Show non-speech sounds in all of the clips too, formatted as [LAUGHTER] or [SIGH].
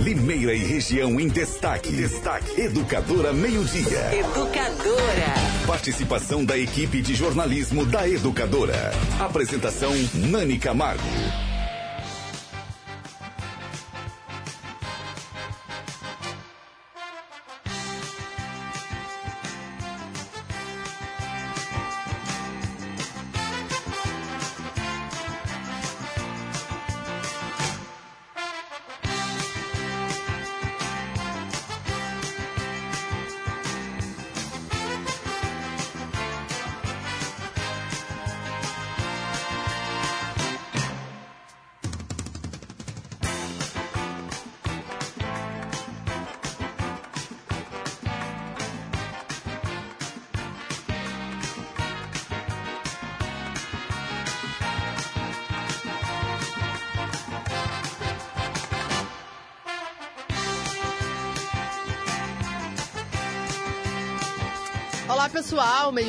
Limeira e região em destaque. Destaque. Educadora Meio-Dia. Educadora. Participação da equipe de jornalismo da Educadora. Apresentação Nani Camargo.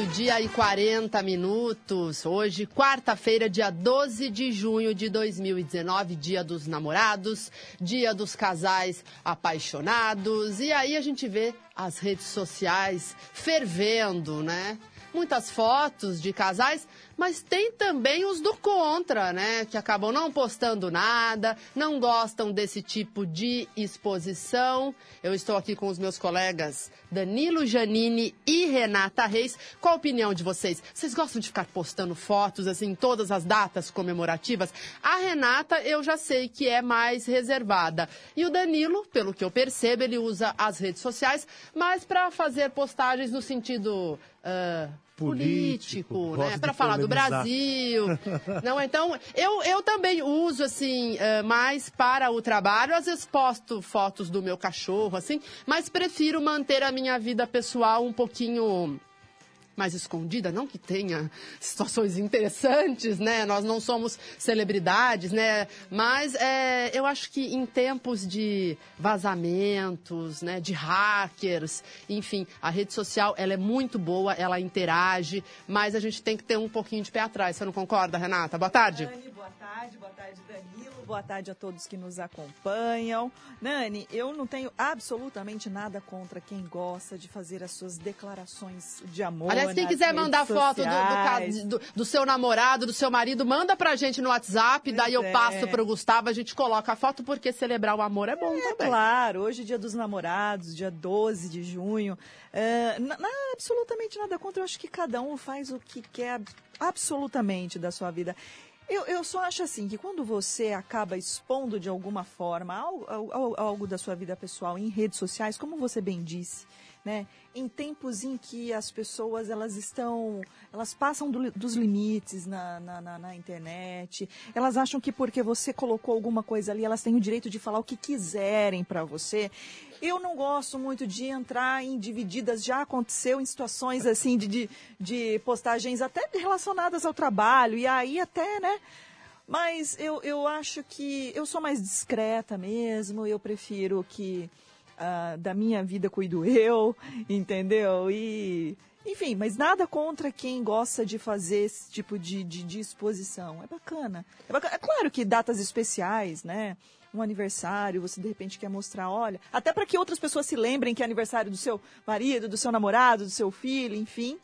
Meio-dia e 40 minutos. Hoje, quarta-feira, dia 12 de junho de 2019, dia dos namorados, dia dos casais apaixonados. E aí a gente vê as redes sociais fervendo, né? Muitas fotos de casais, mas tem também os do contra, né? Que acabam não postando nada, não gostam desse tipo de exposição. Eu estou aqui com os meus colegas Danilo Janini e Renata Reis. Qual a opinião de vocês? Vocês gostam de ficar postando fotos, assim, em todas as datas comemorativas? A Renata, eu já sei que é mais reservada. E o Danilo, pelo que eu percebo, ele usa as redes sociais, mas para fazer postagens no sentido. Uh, político, Político, né? Para falar do. Brasil. [LAUGHS] Não, então, eu, eu também uso, assim, eh, mais para o trabalho. Às vezes posto fotos do meu cachorro, assim, mas prefiro manter a minha vida pessoal um pouquinho mais escondida, não que tenha situações interessantes, né? Nós não somos celebridades, né? Mas é, eu acho que em tempos de vazamentos, né? De hackers, enfim, a rede social ela é muito boa, ela interage, mas a gente tem que ter um pouquinho de pé atrás. Você não concorda, Renata? Boa tarde. Boa tarde, boa tarde, Danilo, boa tarde a todos que nos acompanham. Nani, eu não tenho absolutamente nada contra quem gosta de fazer as suas declarações de amor. Aliás, quem quiser mandar foto do, do do- seu namorado, do seu marido, manda pra gente no WhatsApp, daí eu Pois é. passo pro Gustavo, a gente coloca a foto, porque celebrar o amor é bom É também. claro, hoje é dia dos namorados, dia 12 de junho. É, na- na- absolutamente nada contra, eu acho que cada um faz o que quer absolutamente da sua vida. Eu, eu só acho assim, que quando você acaba expondo de alguma forma algo, algo- algo da sua vida pessoal em redes sociais, como você bem disse, né? Em tempos em que as pessoas elas estão, elas passam do dos limites na, na, na- na internet, elas acham que porque você colocou alguma coisa ali, elas têm o direito de falar o que quiserem para você. Eu não gosto muito de entrar em divididas, já aconteceu em situações assim de, de, de postagens até relacionadas ao trabalho, e aí até, né? Mas eu, eu acho que eu sou mais discreta mesmo, eu prefiro que ah, da minha vida cuido eu, [LAUGHS] entendeu? E. Enfim, mas nada contra quem gosta de fazer esse tipo de, de, de exposição. É bacana. é bacana. É claro que datas especiais, né? Um aniversário, você de repente quer mostrar, olha, até para que outras pessoas se lembrem que é aniversário do seu marido, do seu namorado, do seu filho, enfim.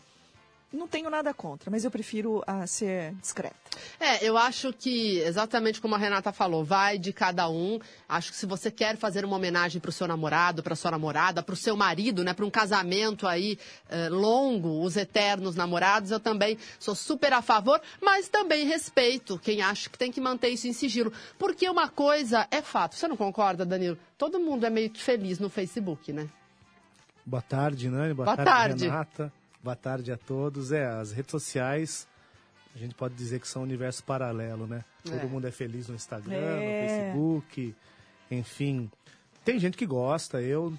Não tenho nada contra, mas eu prefiro ah, ser discreta. É, eu acho que, exatamente como a Renata falou, vai de cada um. Acho que se você quer fazer uma homenagem para o seu namorado, para sua namorada, para o seu marido, né, para um casamento aí eh, longo, os eternos namorados, eu também sou super a favor, mas também respeito quem acha que tem que manter isso em sigilo. Porque uma coisa é fato, você não concorda, Danilo? Todo mundo é meio que feliz no Facebook, né? Boa tarde, Nani. Boa, Boa tarde, tarde. Renata. Boa tarde a todos. É, as redes sociais, a gente pode dizer que são um universo paralelo, né? É. Todo mundo é feliz no Instagram, É. no Facebook, enfim. Tem gente que gosta, eu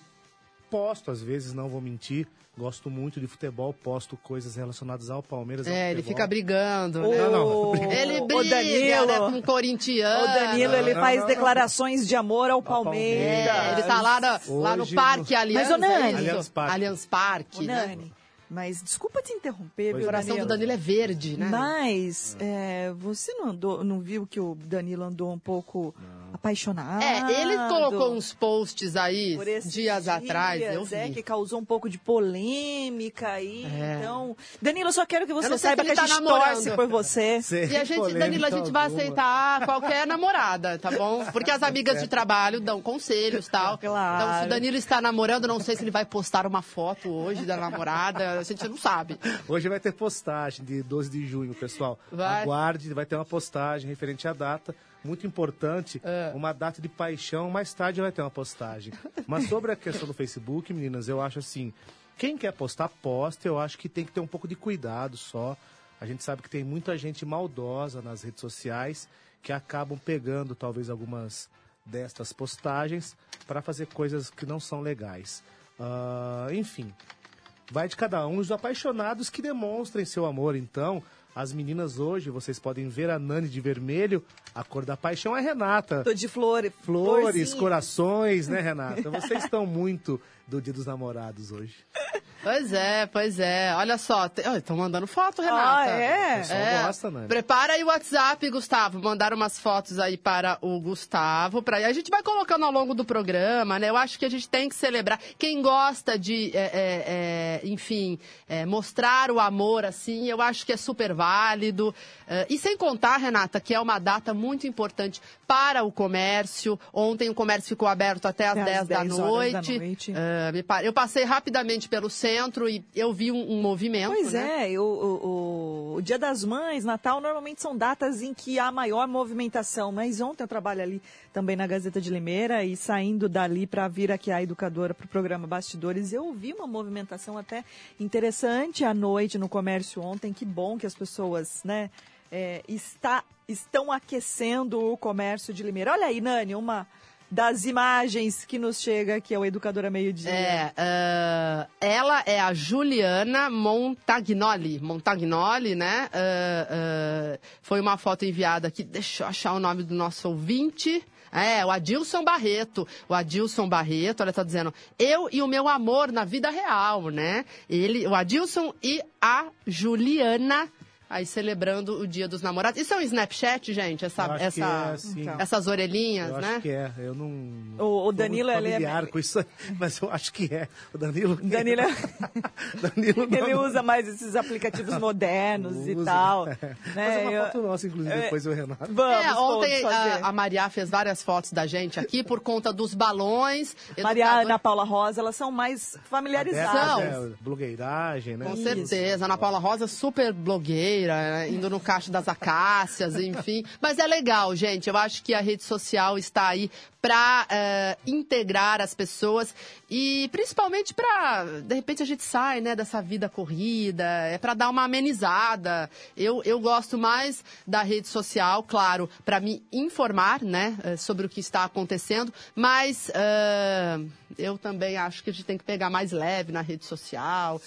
posto às vezes, não vou mentir. Gosto muito de futebol, posto coisas relacionadas ao Palmeiras. ao É, ele futebol. fica brigando, né? não, Ele ô, briga, Danilo, né, com o corintiano. O Danilo, ele não, faz não, declarações de amor ao Palmeiras. Palmeiras. É, ele tá lá, lá no Hoje Parque no- Aliança. Mas, Nani- é isso? Allianz Parque. Allianz Parque, né? Nani, Mas desculpa te interromper, Pois viu, O coração Danilo? do Danilo é verde, né? Mas é, você não andou, não viu que o Danilo andou um pouco apaixonado? É, ele colocou uns posts aí por esses dias, atrás, eu é, vi. que causou um pouco de polêmica aí. É. Então, Danilo, eu só quero que Eu você não saiba se que ele a tá gente namorando. torce por você. E a gente, Danilo, a gente vai alguma. aceitar qualquer namorada, tá bom? Porque as amigas de trabalho dão conselhos e tal. Claro. Então, se o Danilo está namorando, não sei se ele vai postar uma foto hoje da namorada, a gente não sabe. [LAUGHS] Hoje vai ter postagem de 12 de junho, pessoal. Vai. Aguarde, vai ter uma postagem referente à data. Muito importante, É. uma data de paixão. Mais tarde vai ter uma postagem. [LAUGHS] Mas sobre a questão do Facebook, meninas, eu acho assim: quem quer postar, posta. Eu acho que tem que ter um pouco de cuidado só. A gente sabe que tem muita gente maldosa nas redes sociais que acabam pegando talvez algumas destas postagens para fazer coisas que não são legais. Ah, enfim, vai de cada um. Os apaixonados que demonstrem seu amor, então. As meninas hoje, vocês podem ver a Nani de vermelho. A cor da paixão é Renata. Tô de flor, Flores, florzinha. corações, né, Renata? [LAUGHS] Vocês estão muito do Dia dos Namorados hoje. Pois é, pois é. Olha só, estão mandando foto, Renata. Ah, é? O pessoal gosta, Nani. Prepara aí o WhatsApp, Gustavo. Mandaram umas fotos aí para o Gustavo. Pra... A gente vai colocando ao longo do programa, né? Eu acho que a gente tem que celebrar. Quem gosta de, é, é, é, enfim, é, mostrar o amor assim, eu acho que é super válido. É, e sem contar, Renata, que é uma data muito importante para o comércio. Ontem o comércio ficou aberto até às Até às 10 da 10 horas da noite. noite. É, me pa- Eu passei rapidamente pelo centro e eu vi um, um movimento. Pois né? é, o, o, o- o Dia das Mães, Natal, normalmente são datas em que há maior movimentação. Mas ontem eu trabalho ali também na Gazeta de Limeira e saindo dali para vir aqui a educadora para o programa Bastidores, eu vi uma movimentação até interessante à noite no comércio ontem. Que bom que as pessoas, né, é, está, estão aquecendo o comércio de Limeira. Olha aí, Nani, uma das imagens que nos chega aqui ao Educadora Meio Dia. É, ah, ela é a Juliana Montagnoli. Montagnoli, né? Ah, ah, foi uma foto enviada aqui. Deixa eu achar o nome do nosso ouvinte. É, o Adilson Barreto. O Adilson Barreto, olha, tá dizendo, eu e o meu amor na vida real, né? Ele, o Adilson e a Juliana. Aí celebrando o Dia dos Namorados. Isso é um Snapchat, gente? Essa, Eu acho que essa, é, sim. Então. essas orelhinhas, Eu né? acho que é. Eu não. O- o Danilo, ele é- familiar com isso, [LAUGHS] mas eu acho que é. O Danilo. Danilo, é- Danilo [LAUGHS] [LAUGHS] não- ele usa mais esses aplicativos modernos e Usa. tal. Mas Né? é uma Eu- foto nossa, inclusive, É. depois o Renato. Vamos É, ontem a, a Maria fez várias fotos da gente aqui por conta dos balões. Maria Educador- Ana Paula Rosa, elas são mais familiarizadas. São. É, blogueiragem, né? Com Isso. certeza. Ana Paula Rosa, super blogueira, né, indo no cacho das acácias, enfim. Mas é legal, gente. Eu acho que a rede social está aí para integrar as pessoas e principalmente para de repente a gente sai né dessa vida corrida. É para dar uma amenizada. Eu, eu gosto mais da rede social claro para me informar né eh, sobre o que está acontecendo. Mas eh, eu também acho que a gente tem que pegar mais leve na rede social.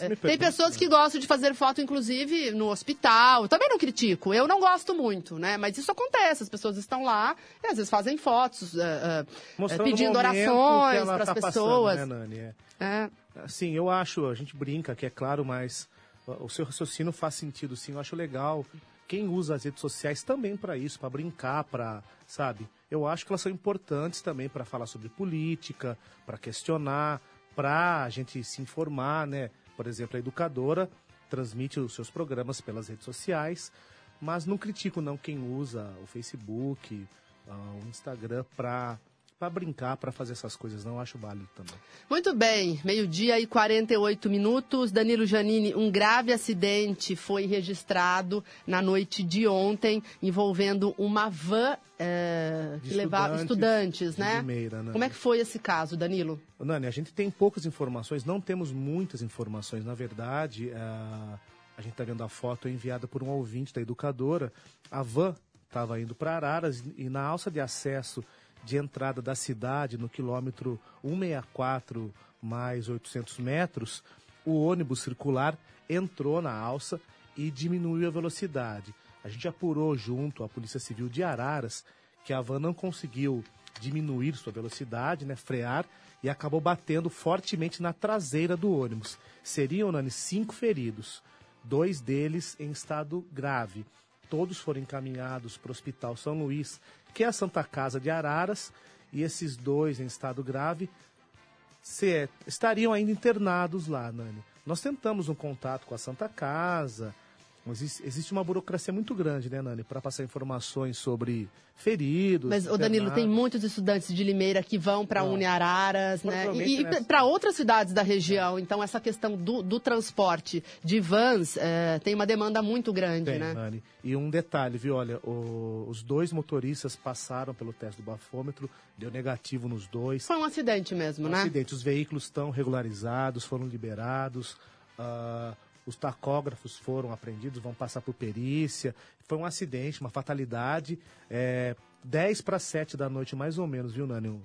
É, me Tem pessoas que gostam de fazer foto, inclusive, no hospital. Também não critico. Eu não gosto muito, né? Mas isso acontece. As pessoas estão lá e às vezes fazem fotos, é, mostrando pedindo orações para as tá pessoas. Passando, né, Nani? É. Assim, eu acho, a gente brinca que é claro, mas o seu raciocínio faz sentido, sim. Eu acho legal. Quem usa as redes sociais também para isso, para brincar, para, sabe? Eu acho que elas são importantes também para falar sobre política, para questionar, para a gente se informar, né? Por exemplo, a educadora transmite os seus programas pelas redes sociais, mas não critico não quem usa o Facebook, ah, o Instagram para para brincar, para fazer essas coisas, não acho válido também. Muito bem, meio-dia e 48 minutos. Danilo Janini, um grave acidente foi registrado na noite de ontem, envolvendo uma van é, que levava estudantes, né? Limeira, né? Como é que foi esse caso, Danilo? Nani, a gente tem poucas informações, não temos muitas informações. Na verdade, a, a gente está vendo a foto enviada por um ouvinte da educadora. A van estava indo para Araras e na alça de acesso de entrada da cidade, no quilômetro 164 mais 800 metros, o ônibus circular entrou na alça e diminuiu a velocidade. A gente apurou junto à Polícia Civil de Araras que a van não conseguiu diminuir sua velocidade, né, frear, e acabou batendo fortemente na traseira do ônibus. Seriam, Nani, cinco feridos, dois deles em estado grave. Todos foram encaminhados para o Hospital São Luís, que é a Santa Casa de Araras, e esses dois em estado grave se, estariam ainda internados lá, Nani. Nós tentamos um contato com a Santa Casa, existe uma burocracia muito grande, né, Nani, para passar informações sobre feridos. Mas, o Danilo, tem muitos estudantes de Limeira que vão para Uniararas, né? E, e para outras cidades da região. Então, essa questão do, do transporte de vans é, tem uma demanda muito grande, tem, né? Nani. E um detalhe, viu? Olha, o, os dois motoristas passaram pelo teste do bafômetro, deu negativo nos dois. Foi um acidente mesmo, um né? acidente. Os veículos estão regularizados, foram liberados. Uh, os tacógrafos foram apreendidos, vão passar por perícia. Foi um acidente, uma fatalidade. É, 10 para 7 da noite, mais ou menos, viu, Nani?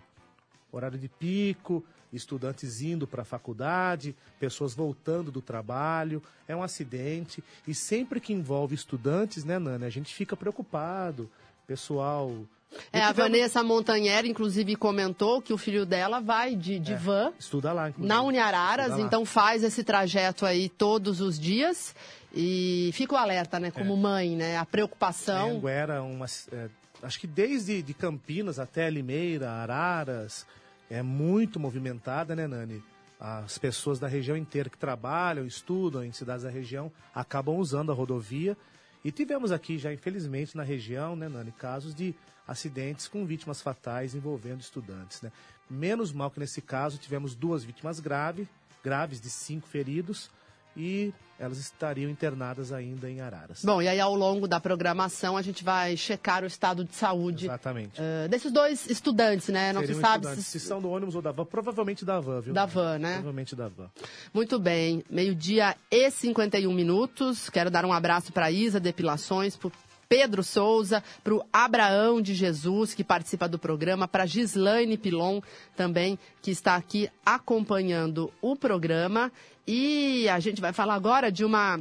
Horário de pico, estudantes indo para a faculdade, pessoas voltando do trabalho. É um acidente. E sempre que envolve estudantes, né, Nani, a gente fica preocupado. Pessoal é, a Vanessa Montanher, inclusive, comentou que o filho dela vai de, de é, van. Estuda lá, inclusive. Na Uniararas, então faz esse trajeto aí todos os dias. E fica o alerta, né? Como é. mãe, né? A preocupação. era uma. É, acho que desde de Campinas até Limeira, Araras, é muito movimentada, né, Nani? As pessoas da região inteira que trabalham, estudam em cidades da região, acabam usando a rodovia. E tivemos aqui já, infelizmente, na região, né, Nani, casos de acidentes com vítimas fatais envolvendo estudantes. Né? Menos mal que nesse caso tivemos duas vítimas graves, graves de cinco feridos, e elas estariam internadas ainda em Araras. Bom, e aí ao longo da programação a gente vai checar o estado de saúde Exatamente. Uh, desses dois estudantes, né? Não Seriam se sabe se... se... são do ônibus ou da van, provavelmente da van, viu? Da van, né? Provavelmente da van. Muito bem, meio-dia e 51 minutos. Quero dar um abraço para Isa Depilações, para Pedro Souza, para o Abraão de Jesus, que participa do programa, para Gislaine Pilon, também, que está aqui acompanhando o programa. E a gente vai falar agora de uma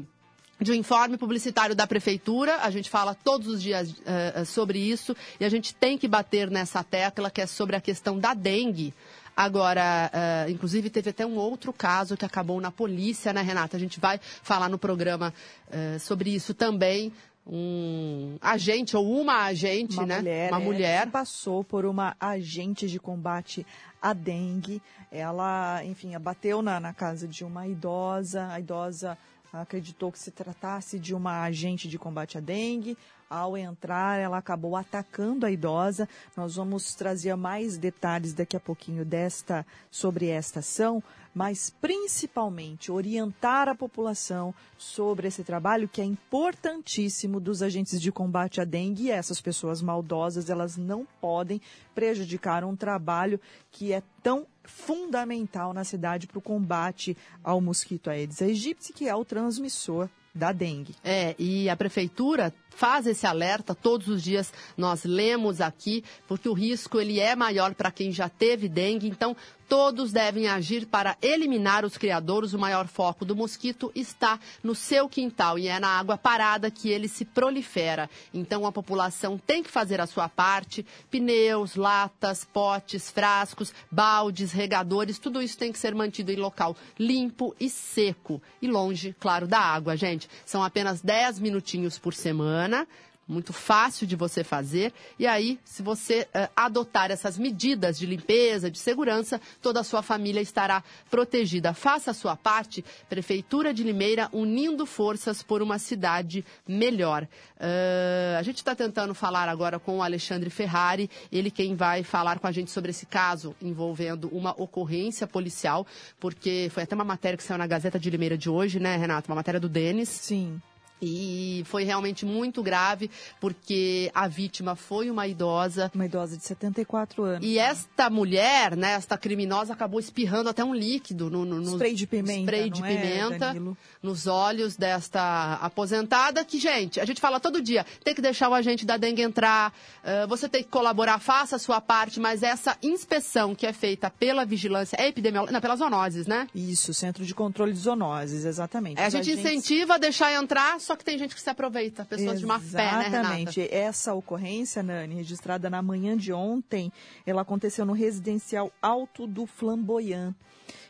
de um informe publicitário da prefeitura. A gente fala todos os dias uh, sobre isso e a gente tem que bater nessa tecla que é sobre a questão da dengue. Agora, uh, inclusive, teve até um outro caso que acabou na polícia, né, Renata? A gente vai falar no programa uh, sobre isso também um agente ou uma agente, uma né? Mulher, uma é, mulher que passou por uma agente de combate à dengue. Ela, enfim, abateu na, na casa de uma idosa. A idosa acreditou que se tratasse de uma agente de combate à dengue. Ao entrar, ela acabou atacando a idosa. Nós vamos trazer mais detalhes daqui a pouquinho desta sobre esta ação, mas principalmente orientar a população sobre esse trabalho que é importantíssimo dos agentes de combate à dengue e essas pessoas maldosas, elas não podem prejudicar um trabalho que é tão fundamental na cidade para o combate ao mosquito Aedes aegypti, que é o transmissor da dengue. É, e a prefeitura faz esse alerta todos os dias, nós lemos aqui, porque o risco ele é maior para quem já teve dengue, então todos devem agir para eliminar os criadores. O maior foco do mosquito está no seu quintal e é na água parada que ele se prolifera. Então a população tem que fazer a sua parte: pneus, latas, potes, frascos, baldes, regadores, tudo isso tem que ser mantido em local limpo e seco e longe, claro, da água, gente. São apenas 10 minutinhos por semana semana muito fácil de você fazer. E aí, se você uh, adotar essas medidas de limpeza, de segurança, toda a sua família estará protegida. Faça a sua parte, Prefeitura de Limeira, unindo forças por uma cidade melhor. Uh, a gente está tentando falar agora com o Alexandre Ferrari, ele quem vai falar com a gente sobre esse caso envolvendo uma ocorrência policial, porque foi até uma matéria que saiu na Gazeta de Limeira de hoje, né, Renata? Uma matéria do Denis. Sim. E foi realmente muito grave, porque a vítima foi uma idosa. Uma idosa de 74 anos. E esta mulher, né, esta criminosa, acabou espirrando até um líquido no, no, no spray de pimenta. Spray de pimenta é, nos olhos desta aposentada. Que, gente, a gente fala todo dia: tem que deixar o agente da dengue entrar, uh, você tem que colaborar, faça a sua parte, mas essa inspeção que é feita pela vigilância é epidemiológica, não, pelas zoonoses, né? Isso, Centro de Controle de Zoonoses, exatamente. É, a gente agentes... incentiva a deixar entrar só que tem gente que se aproveita, pessoas Exatamente. de má fé, né, Exatamente. Essa ocorrência, Nani, registrada na manhã de ontem, ela aconteceu no residencial Alto do Flamboyant.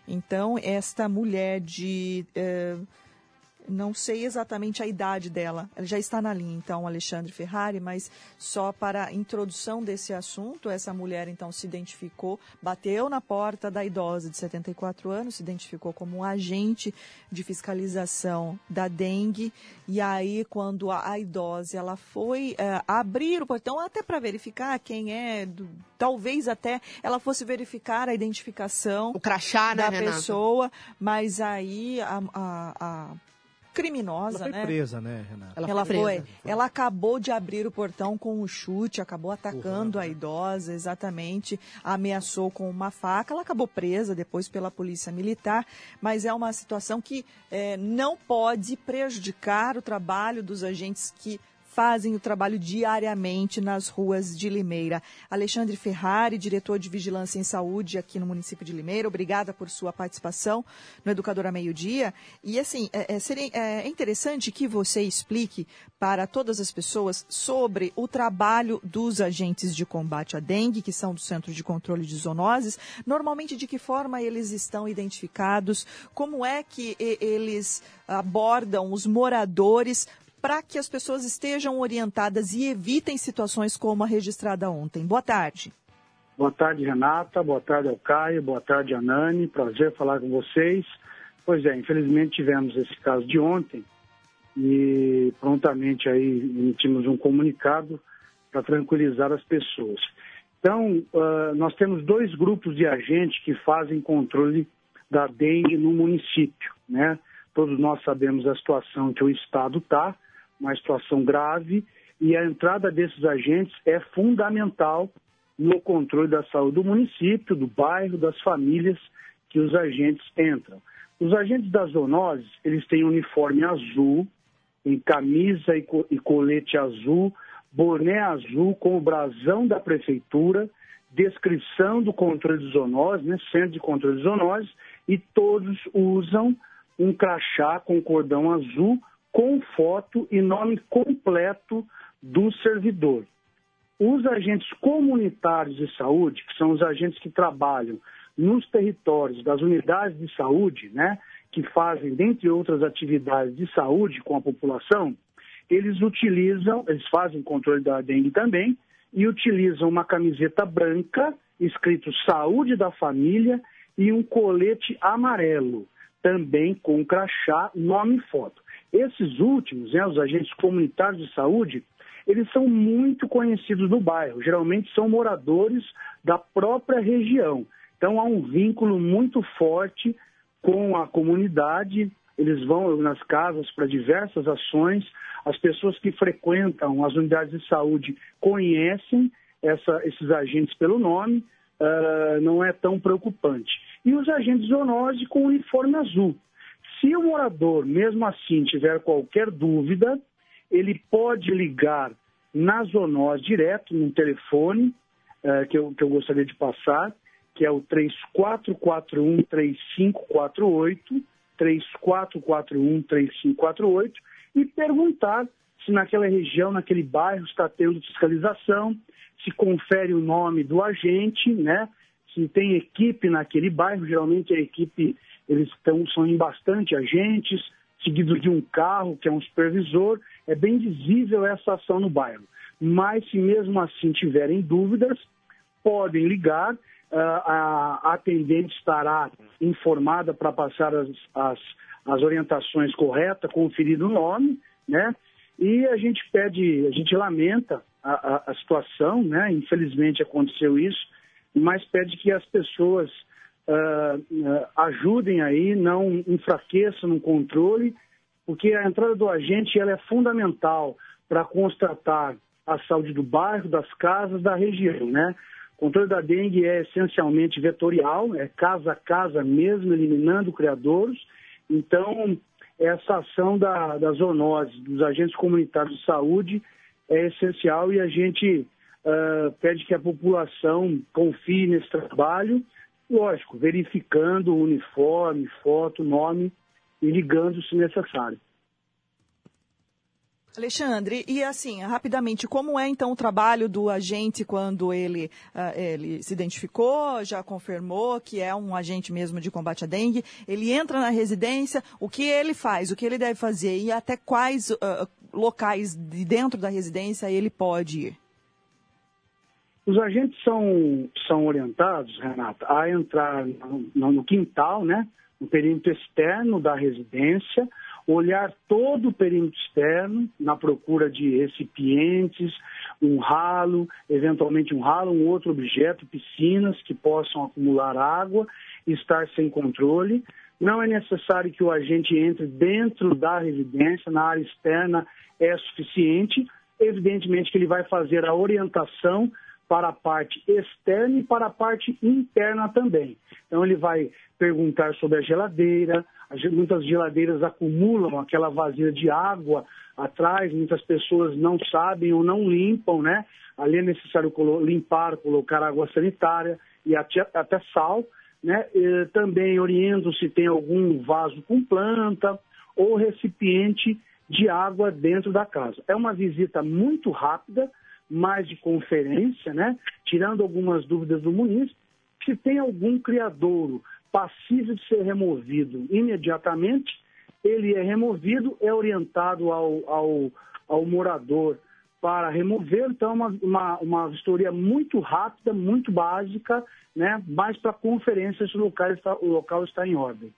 Então, esta mulher de... Eh, não sei exatamente a idade dela. Ela já está na linha, então, Alexandre Ferrari, mas só para a introdução desse assunto, essa mulher, então, se identificou, bateu na porta da idosa de 74 anos, se identificou como um agente de fiscalização da dengue. E aí, quando a, a idosa ela foi é, abrir o portão, até para verificar quem é, do, talvez até ela fosse verificar a identificação o crachá, né, da né, pessoa, mas aí a, a, a criminosa, ela foi né? presa, né, Renata? Ela, ela foi, foi. Ela acabou de abrir o portão com um chute, acabou atacando uhum. a idosa, exatamente, ameaçou com uma faca. Ela acabou presa depois pela polícia militar, mas é uma situação que é, não pode prejudicar o trabalho dos agentes que fazem o trabalho diariamente nas ruas de Limeira. Alexandre Ferrari, diretor de Vigilância em Saúde aqui no município de Limeira, obrigada por sua participação no Educadora Meio Dia. E assim, é, é, seria, é interessante que você explique para todas as pessoas sobre o trabalho dos agentes de combate à dengue, que são do Centro de Controle de Zoonoses, normalmente de que forma eles estão identificados, como é que eles abordam os moradores para que as pessoas estejam orientadas e evitem situações como a registrada ontem. Boa tarde. Boa tarde, Renata. Boa tarde ao Caio. Boa tarde, Anani. Prazer falar com vocês. Pois é, infelizmente tivemos esse caso de ontem e prontamente aí emitimos um comunicado para tranquilizar as pessoas. Então, uh, nós temos dois grupos de agentes que fazem controle da dengue no município, né? Todos nós sabemos a situação que o Estado está, uma situação grave e a entrada desses agentes é fundamental no controle da saúde do município, do bairro, das famílias que os agentes entram. Os agentes das zoonoses, eles têm uniforme azul, em camisa e colete azul, boné azul com o brasão da prefeitura, descrição do controle de zoonoses, né, centro de controle de zoonoses, e todos usam um crachá com cordão azul com foto e nome completo do servidor. Os agentes comunitários de saúde, que são os agentes que trabalham nos territórios das unidades de saúde, né, que fazem, dentre outras atividades de saúde com a população, eles utilizam, eles fazem controle da dengue também, e utilizam uma camiseta branca, escrito Saúde da Família, e um colete amarelo, também com crachá, nome e foto. Esses últimos, né, os agentes comunitários de saúde, eles são muito conhecidos no bairro, geralmente são moradores da própria região. Então há um vínculo muito forte com a comunidade, eles vão nas casas para diversas ações, as pessoas que frequentam as unidades de saúde conhecem essa, esses agentes pelo nome, uh, não é tão preocupante. E os agentes zoonoses com uniforme azul. Se o morador, mesmo assim, tiver qualquer dúvida, ele pode ligar na Zonós direto, no telefone uh, que, eu, que eu gostaria de passar, que é o 3441-3548, 3441-3548, e perguntar se naquela região, naquele bairro, está tendo fiscalização, se confere o nome do agente, né? se tem equipe naquele bairro, geralmente a equipe eles estão, são em bastante agentes, seguidos de um carro, que é um supervisor. É bem visível essa ação no bairro. Mas, se mesmo assim tiverem dúvidas, podem ligar. Uh, a atendente estará informada para passar as, as, as orientações corretas, conferir o nome, né? E a gente pede, a gente lamenta a, a, a situação, né? Infelizmente aconteceu isso, mas pede que as pessoas uh, ajudem aí, não enfraqueçam no controle, porque a entrada do agente ela é fundamental para constatar a saúde do bairro, das casas, da região, né? O controle da dengue é essencialmente vetorial, é casa a casa mesmo, eliminando criadouros. Então, essa ação da, da zoonose, dos agentes comunitários de saúde, é essencial e a gente uh, pede que a população confie nesse trabalho Lógico, verificando o uniforme, foto, nome e ligando se necessário. Alexandre, e assim, rapidamente, como é então o trabalho do agente quando ele, uh, ele se identificou, já confirmou que é um agente mesmo de combate à dengue, ele entra na residência, o que ele faz, o que ele deve fazer e até quais uh, locais de dentro da residência ele pode ir? Os agentes são, são orientados, Renata, a entrar no, no quintal, né, no perímetro externo da residência, olhar todo o perímetro externo na procura de recipientes, um ralo, eventualmente um ralo, um outro objeto, piscinas que possam acumular água estar sem controle. Não é necessário que o agente entre dentro da residência, na área externa é suficiente. Evidentemente que ele vai fazer a orientação para a parte externa e para a parte interna também. Então ele vai perguntar sobre a geladeira, muitas geladeiras acumulam aquela vazia de água atrás, muitas pessoas não sabem ou não limpam, né? Ali é necessário limpar, colocar água sanitária e até, sal, né? E também oriento se tem algum vaso com planta ou recipiente de água dentro da casa. É uma visita muito rápida, mais de conferência, né? Tirando algumas dúvidas do munícipe, se tem algum criadouro passível de ser removido imediatamente, ele é removido, é orientado ao, ao, ao morador para remover, então uma, uma, uma vistoria muito rápida, muito básica, né? mais para conferência se o local, está, o local está em ordem.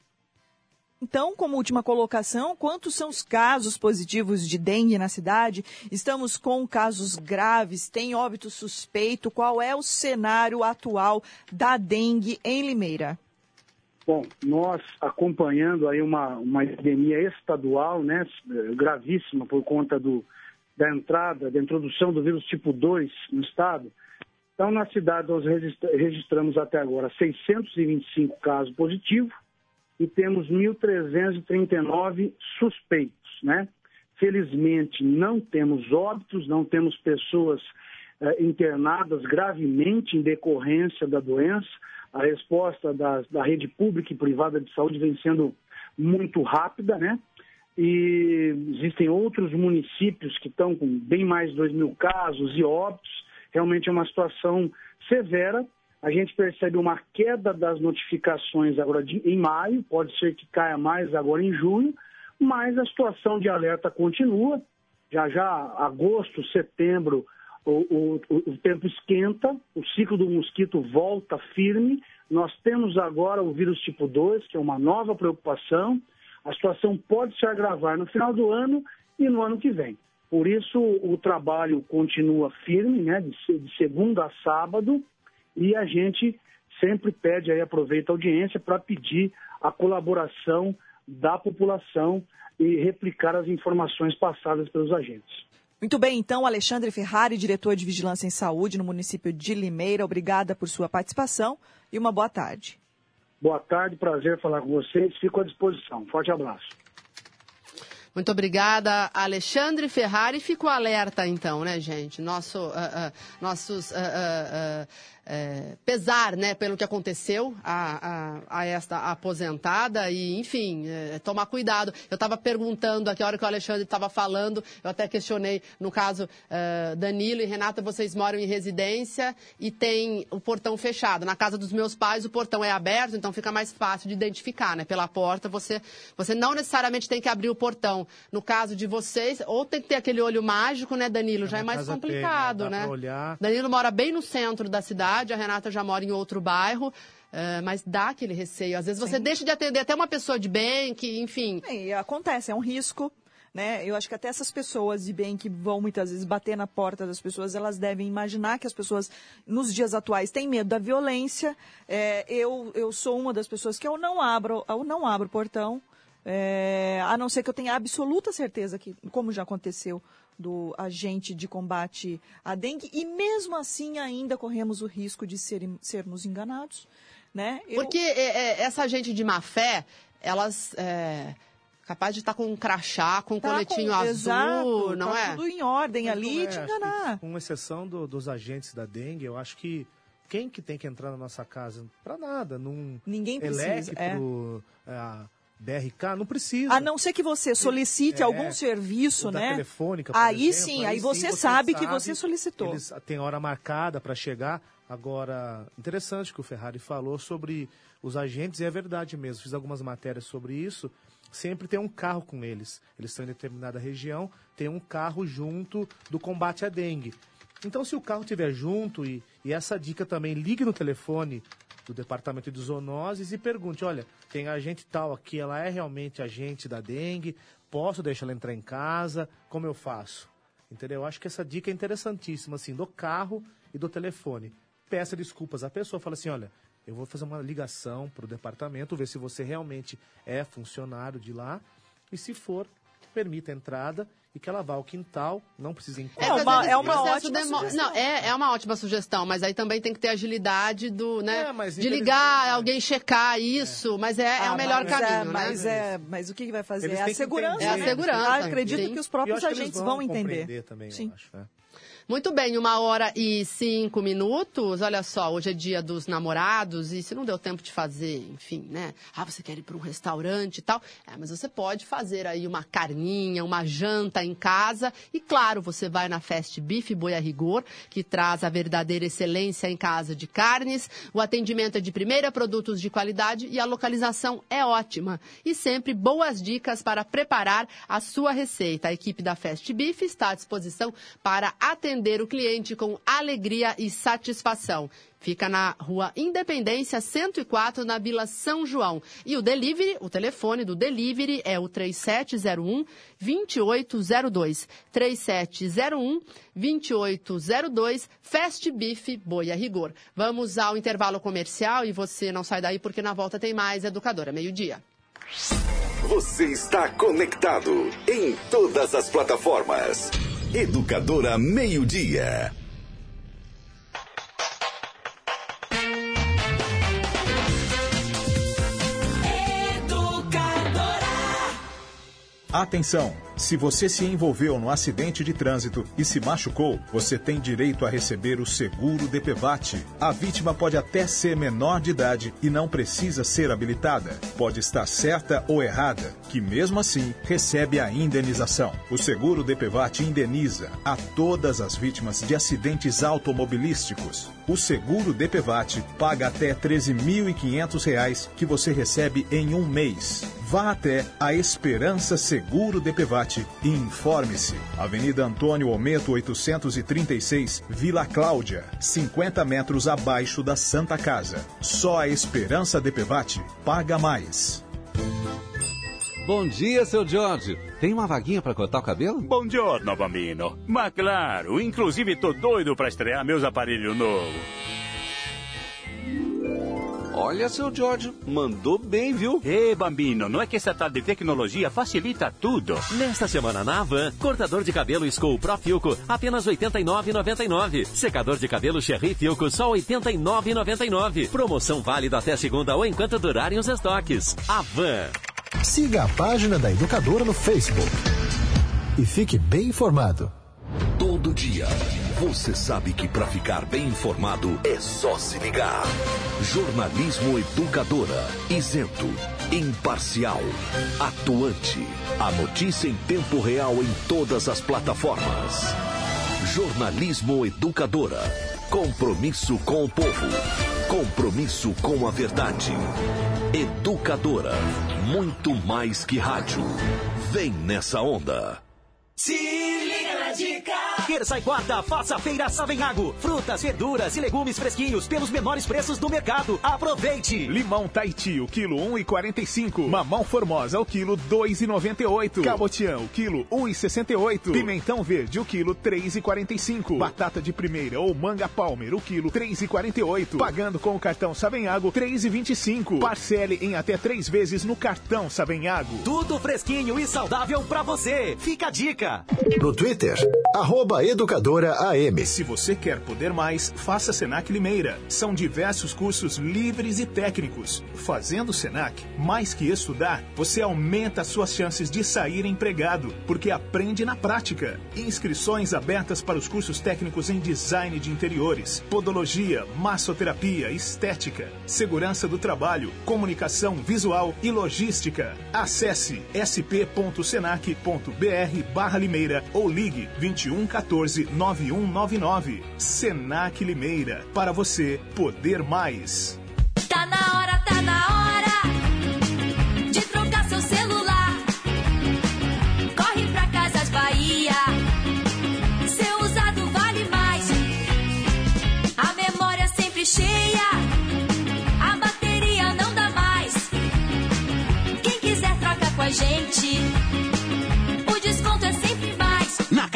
Então, como última colocação, quantos são os casos positivos de dengue na cidade? Estamos com casos graves, tem óbito suspeito? Qual é o cenário atual da dengue em Limeira? Bom, nós acompanhando aí uma, uma epidemia estadual, né, gravíssima por conta do, da entrada, da introdução do vírus tipo 2 no estado. Então, na cidade, nós registramos até agora 625 casos positivos e temos 1.339 suspeitos, né? Felizmente, não temos óbitos, não temos pessoas eh, internadas gravemente em decorrência da doença a resposta da, rede pública e privada de saúde vem sendo muito rápida, né? E existem outros municípios que estão com bem mais de 2 mil casos e óbitos. Realmente é uma situação severa. A gente percebe uma queda das notificações agora de, em maio, pode ser que caia mais agora em junho, mas a situação de alerta continua. Já já agosto, setembro, o, o, o tempo esquenta, o ciclo do mosquito volta firme. Nós temos agora o vírus tipo 2, que é uma nova preocupação. A situação pode se agravar no final do ano e no ano que vem. Por isso, o trabalho continua firme, né, de segunda a sábado, e a gente sempre pede, aí aproveita a audiência para pedir a colaboração da população e replicar as informações passadas pelos agentes. Muito bem, então, Alexandre Ferrari, diretor de Vigilância em Saúde no município de Limeira, obrigada por sua participação e uma boa tarde. Boa tarde, prazer falar com vocês, fico à disposição. Forte abraço. Muito obrigada, Alexandre Ferrari. Fico alerta, então, né, gente? Nosso, uh, uh, nossos. Uh, é, pesar né, pelo que aconteceu a, a, a esta aposentada e, enfim, é, tomar cuidado. Eu estava perguntando aqui, a hora que o Alexandre estava falando, eu até questionei, no caso, uh, Danilo e Renata, vocês moram em residência e tem o portão fechado. Na casa dos meus pais, o portão é aberto, então fica mais fácil de identificar, né? Pela porta, você, você não necessariamente tem que abrir o portão. No caso de vocês, ou tem que ter aquele olho mágico, né, Danilo? Já é mais complicado, tem, né? né? Danilo mora bem no centro da cidade cidade, a Renata já mora em outro bairro. Uh, mas dá aquele receio. Às vezes você Sim. deixa de atender até uma pessoa de bem, que, enfim. E acontece, é um risco. Né? Eu acho que até essas pessoas de bem que vão muitas vezes bater na porta das pessoas, elas devem imaginar que as pessoas, nos dias atuais, têm medo da violência. É, eu, eu sou uma das pessoas que eu não abro, eu não abro o portão, é, a não ser que eu tenha absoluta certeza que, como já aconteceu do agente de combate à dengue e mesmo assim ainda corremos o risco de ser, sermos enganados. Né? Eu... Porque é, é, essa gente de má fé, elas... É capaz de estar tá com um crachá, com um tá coletinho com, azul, exato, não tá é? tudo em ordem Mas ali e é, te enganar. Com exceção do, dos agentes da dengue, eu acho que quem que tem que entrar na nossa casa? Para nada. Num Ninguém precisa. Electro, é. BRK, não precisa. A não ser que você solicite É, algum serviço, né? telefônica, aí exemplo, sim, aí, você, sabe que você solicitou. Eles têm hora marcada para chegar. Agora, interessante que o Ferrari falou sobre os agentes, e é verdade mesmo. Fiz algumas matérias sobre isso. Sempre tem um carro com eles. Eles estão em determinada região, tem um carro junto do combate à dengue. Então, se o carro estiver junto, e, e essa dica também, ligue no telefone do Departamento de Zoonoses e pergunte, olha, tem agente tal aqui, ela é realmente agente da dengue, posso deixar ela entrar em casa, como eu faço? Entendeu? Eu acho que essa dica é interessantíssima, assim, do carro e do telefone. Peça desculpas à pessoa, fala assim, olha, eu vou fazer uma ligação para o departamento, ver se você realmente é funcionário de lá, e se for, permita a entrada e que ela vá ao quintal, não precisa É mas uma- esse é uma ótima sugestão. Não, é, é uma ótima sugestão, mas aí também tem que ter agilidade do, né? É, mas de ligar, é. alguém checar isso, mas é, é Ah, o melhor mas é, caminho, mas, né? é, mas o que, vai fazer? Eles É a segurança. entender, É a né? segurança, Ah, acredito sim. que os próprios agentes vão entender. compreender também, Sim. eu acho. né? Muito bem, uma hora e cinco minutos. Olha só, hoje é dia dos namorados e se não deu tempo de fazer, enfim, né? Ah, você quer ir para um restaurante e tal. É, mas você pode fazer aí uma carninha, uma janta em casa. E claro, você vai na Fast Beef Boi a Rigor, que traz a verdadeira excelência em casa de carnes. O atendimento é de primeira, produtos de qualidade e a localização é ótima. E sempre boas dicas para preparar a sua receita. A equipe da Fast Beef está à disposição para atender o cliente com alegria e satisfação. Fica na Rua Independência 104, na Vila São João. E o delivery, o telefone do delivery é o 3701 2802. 3701 2802, Fast Beef Boi a Rigor. Vamos ao intervalo comercial e você não sai daí porque na volta tem mais Educadora Meio-Dia. Você está conectado em todas as plataformas. Educadora Meio Dia. Atenção! Se você se envolveu no acidente de trânsito e se machucou, você tem direito a receber o seguro DPVAT. A vítima pode até ser menor de idade e não precisa ser habilitada. Pode estar certa ou errada, que mesmo assim recebe a indenização. O seguro DPVAT indeniza a todas as vítimas de acidentes automobilísticos. O seguro DPVAT paga até R$ 13.500 que você recebe em um mês. Vá até a Esperança Seguro DPVAT e informe-se. Avenida Antônio Ometo 836, Vila Cláudia, 50 metros abaixo da Santa Casa. Só a Esperança DPVAT paga mais. Bom dia, seu George. Tem uma vaguinha pra cortar o cabelo? Buongiorno, bambino. Mas claro, inclusive tô doido pra estrear meus aparelhos novos. Olha, seu George, mandou bem, viu? Ê, bambino, não é que essa tal de tecnologia facilita tudo? Nesta semana na Havan, cortador de cabelo School Pro Filco, apenas R$ 89,99. Secador de cabelo Cherry Filco, só R$ 89,99. Promoção válida até segunda ou enquanto durarem os estoques. Havan. Siga a página da Educadora no Facebook. E fique bem informado. Todo dia, você sabe que para ficar bem informado é só se ligar. Jornalismo Educadora, isento, imparcial, atuante. A notícia em tempo real em todas as plataformas. Jornalismo Educadora. Compromisso com o povo. Compromisso com a verdade. Educadora. Muito mais que rádio. Vem nessa onda. Dica! Terça e quarta, faça a feira Savenhago. Frutas, verduras e legumes fresquinhos pelos menores preços do mercado. Aproveite! Limão Taiti, o quilo 1,45. Mamão Formosa, o quilo 2,98. Cabotião, o quilo 1,68. Pimentão verde, o quilo 3,45. Batata de primeira ou manga palmer, o quilo 3,48. Pagando com o cartão Savenhago, 3,25. Parcele em até três vezes no cartão Savenhago. Tudo fresquinho e saudável pra você. Fica a dica. No Twitter, arroba educadora AM. Se você quer poder mais, faça Senac Limeira. São diversos cursos livres e técnicos. Fazendo Senac, mais que estudar, você aumenta suas chances de sair empregado, porque aprende na prática. Inscrições abertas para os cursos técnicos em design de interiores, podologia, massoterapia, estética, segurança do trabalho, comunicação visual e logística. Acesse sp.senac.br barra Limeira ou ligue 21 14 9199. Senac Limeira. Para você poder mais. Tá na hora, tá na hora de trocar seu celular. Corre pra Casas Bahia. Seu usado vale mais. A memória sempre cheia. A bateria não dá mais. Quem quiser troca com a gente.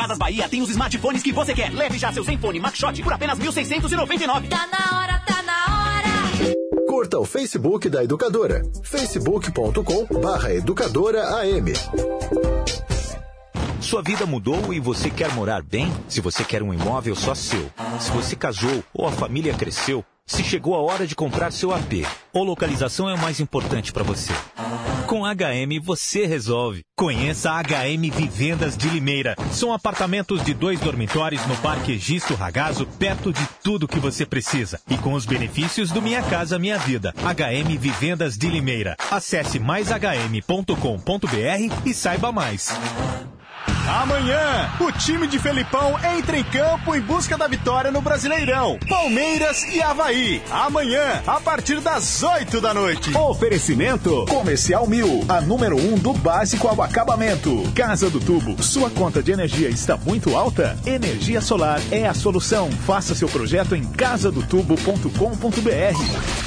Casas Bahia tem os smartphones que você quer. Leve já seu Zenfone Max Shot por apenas 1.699. Tá na hora, tá na hora. Curta o Facebook da Educadora. facebook.com barra Educadora AM. Sua vida mudou e você quer morar bem? Se você quer um imóvel só seu, se você casou ou a família cresceu, se chegou a hora de comprar seu AP, ou localização é o mais importante para você. Com HM você resolve. Conheça a HM Vivendas de Limeira. São apartamentos de dois dormitórios no Parque Egisto Ragazo, perto de tudo que você precisa. E com os benefícios do Minha Casa Minha Vida. HM Vivendas de Limeira. Acesse maishm.com.br e saiba mais. Amanhã, o time de Felipão entra em campo em busca da vitória no Brasileirão. Palmeiras e Havaí. Amanhã, a partir das 8 da noite. Oferecimento Comercial Mil, a número 1 um do básico ao acabamento. Casa do Tubo, sua conta de energia está muito alta? Energia solar é a solução. Faça seu projeto em casadotubo.com.br.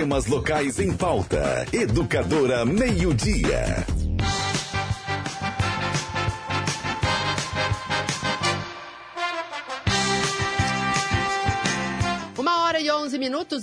temas locais em pauta. Educadora Meio-Dia. Uma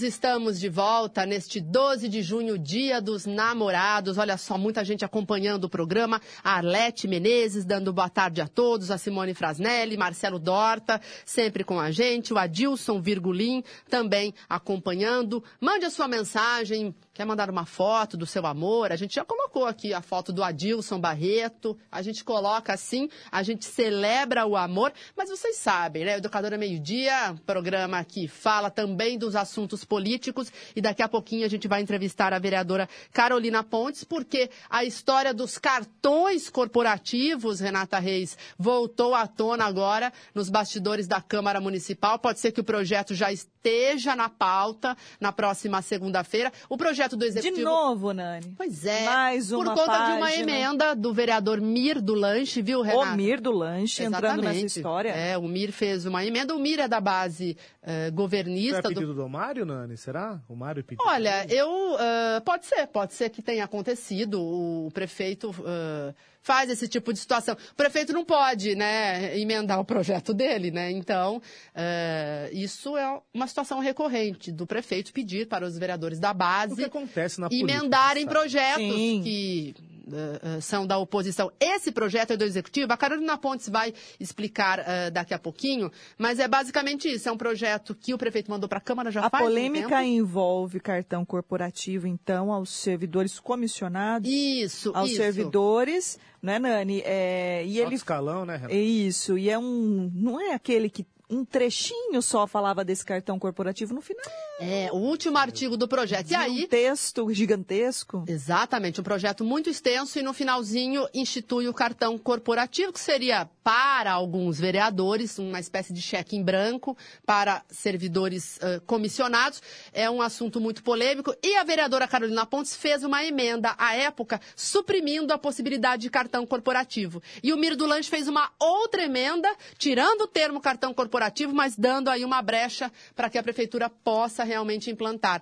estamos de volta neste 12 de junho, Dia dos Namorados. Olha só, muita gente acompanhando o programa. A Arlete Menezes dando boa tarde a todos. A Simone Frasnelli, Marcelo Dorta, sempre com a gente. O Adilson Virgulim também acompanhando. Mande a sua mensagem. Quer mandar uma foto do seu amor? A gente já colocou aqui a foto do Adilson Barreto. A gente coloca assim, a gente celebra o amor. Mas vocês sabem, né? Educadora Meio Dia, programa que fala também dos assuntos políticos. E daqui a pouquinho a gente vai entrevistar a vereadora Carolina Pontes, porque a história dos cartões corporativos, Renata Reis, voltou à tona agora nos bastidores da Câmara Municipal. Pode ser que o projeto já esteja na pauta na próxima segunda-feira. O projeto do Executivo. De novo, Nani. Pois é. Mais uma Por conta página. de uma emenda do vereador Mir do Lanche, viu, Renata? O Mir do Lanche entrando nessa Exatamente. história. É, o Mir fez uma emenda. O Mir é da base Foi governista a do pedido do Mário, Nani? Será? O Mário pediu. Olha, eu ah, pode ser, pode ser que tenha acontecido. O prefeito ah, faz esse tipo de situação. O prefeito não pode, né, emendar o projeto dele, né? Então, ah, isso é uma situação recorrente do prefeito pedir para os vereadores da O que base acontece na política? emendarem sabe? projetos Sim. que são da oposição. Esse projeto é do Executivo, a Carolina Pontes vai explicar uh, daqui a pouquinho, mas é basicamente isso, é um projeto que o prefeito mandou para a Câmara já A faz um polêmica tempo. envolve cartão corporativo, então, aos servidores comissionados. Isso, Aos isso. servidores, né, Nani? É, e Alto ele escalão, né, Renato? É Isso, e é um. Não é aquele que um trechinho só falava desse cartão corporativo no final. É, o último artigo do projeto. E aí, Um texto gigantesco. Exatamente, um projeto muito extenso e no finalzinho institui o cartão corporativo, que seria para alguns vereadores, uma espécie de cheque em branco para servidores ãh, comissionados. É um assunto muito polêmico e a vereadora Carolina Pontes fez uma emenda à época suprimindo a possibilidade de cartão corporativo. E o Mir do Lanche fez uma outra emenda, tirando o termo cartão corporativo, mas dando aí uma brecha para que a prefeitura possa realmente implantar.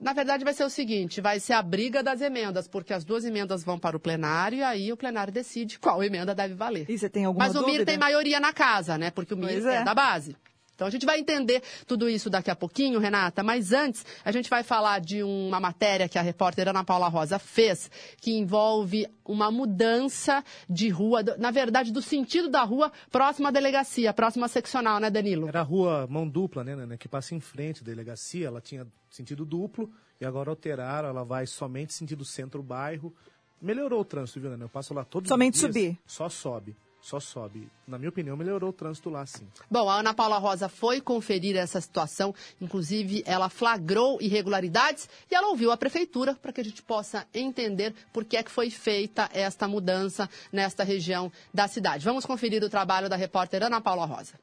Na verdade, vai ser o seguinte: vai ser a briga das emendas, porque as duas emendas vão para o plenário e aí o plenário decide qual emenda deve valer. E você tem alguma Mas o dúvida? MIR tem maioria na casa, né? Porque o MIR é. é. da base. Então a gente vai entender tudo isso daqui a pouquinho, Renata, mas antes a gente vai falar de uma matéria que a repórter Ana Paula Rosa fez, que envolve uma mudança de rua, na verdade, do sentido da rua próxima à delegacia, próxima à seccional, né, Danilo? Era a rua mão dupla, né, né, que passa em frente à delegacia, ela tinha sentido duplo e agora alteraram, ela vai somente sentido centro-bairro. Melhorou o trânsito, viu, né? Eu passo lá todos Somente os dias. subir. Só sobe, só sobe. Na minha opinião, melhorou o trânsito lá, sim. Bom, a Ana Paula Rosa foi conferir essa situação, inclusive ela flagrou irregularidades e ela ouviu a prefeitura para que a gente possa entender por que é que foi feita esta mudança nesta região da cidade. Vamos conferir o trabalho da repórter Ana Paula Rosa.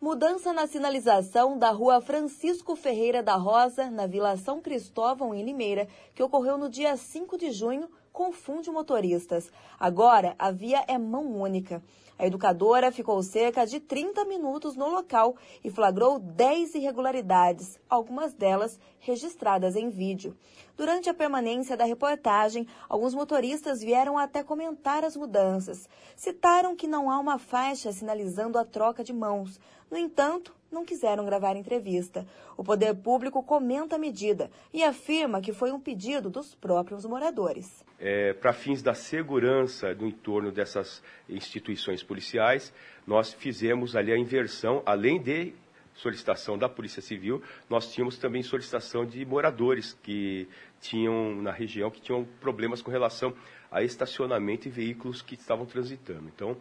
Mudança na sinalização da rua Francisco Ferreira da Rosa, na Vila São Cristóvão, em Limeira, que ocorreu no dia 5 de junho, confunde motoristas. Agora, a via é mão única. A educadora ficou cerca de 30 minutos no local e flagrou 10 irregularidades, algumas delas registradas em vídeo. Durante a permanência da reportagem, alguns motoristas vieram até comentar as mudanças. Citaram que não há uma faixa sinalizando a troca de mãos. No entanto, não quiseram gravar entrevista. O poder público comenta a medida e afirma que foi um pedido dos próprios moradores. É, para fins da segurança do entorno dessas instituições policiais, nós fizemos ali a inversão, além de solicitação da Polícia Civil, nós tínhamos também solicitação de moradores que tinham na região que tinham problemas com relação a estacionamento e veículos que estavam transitando. Então,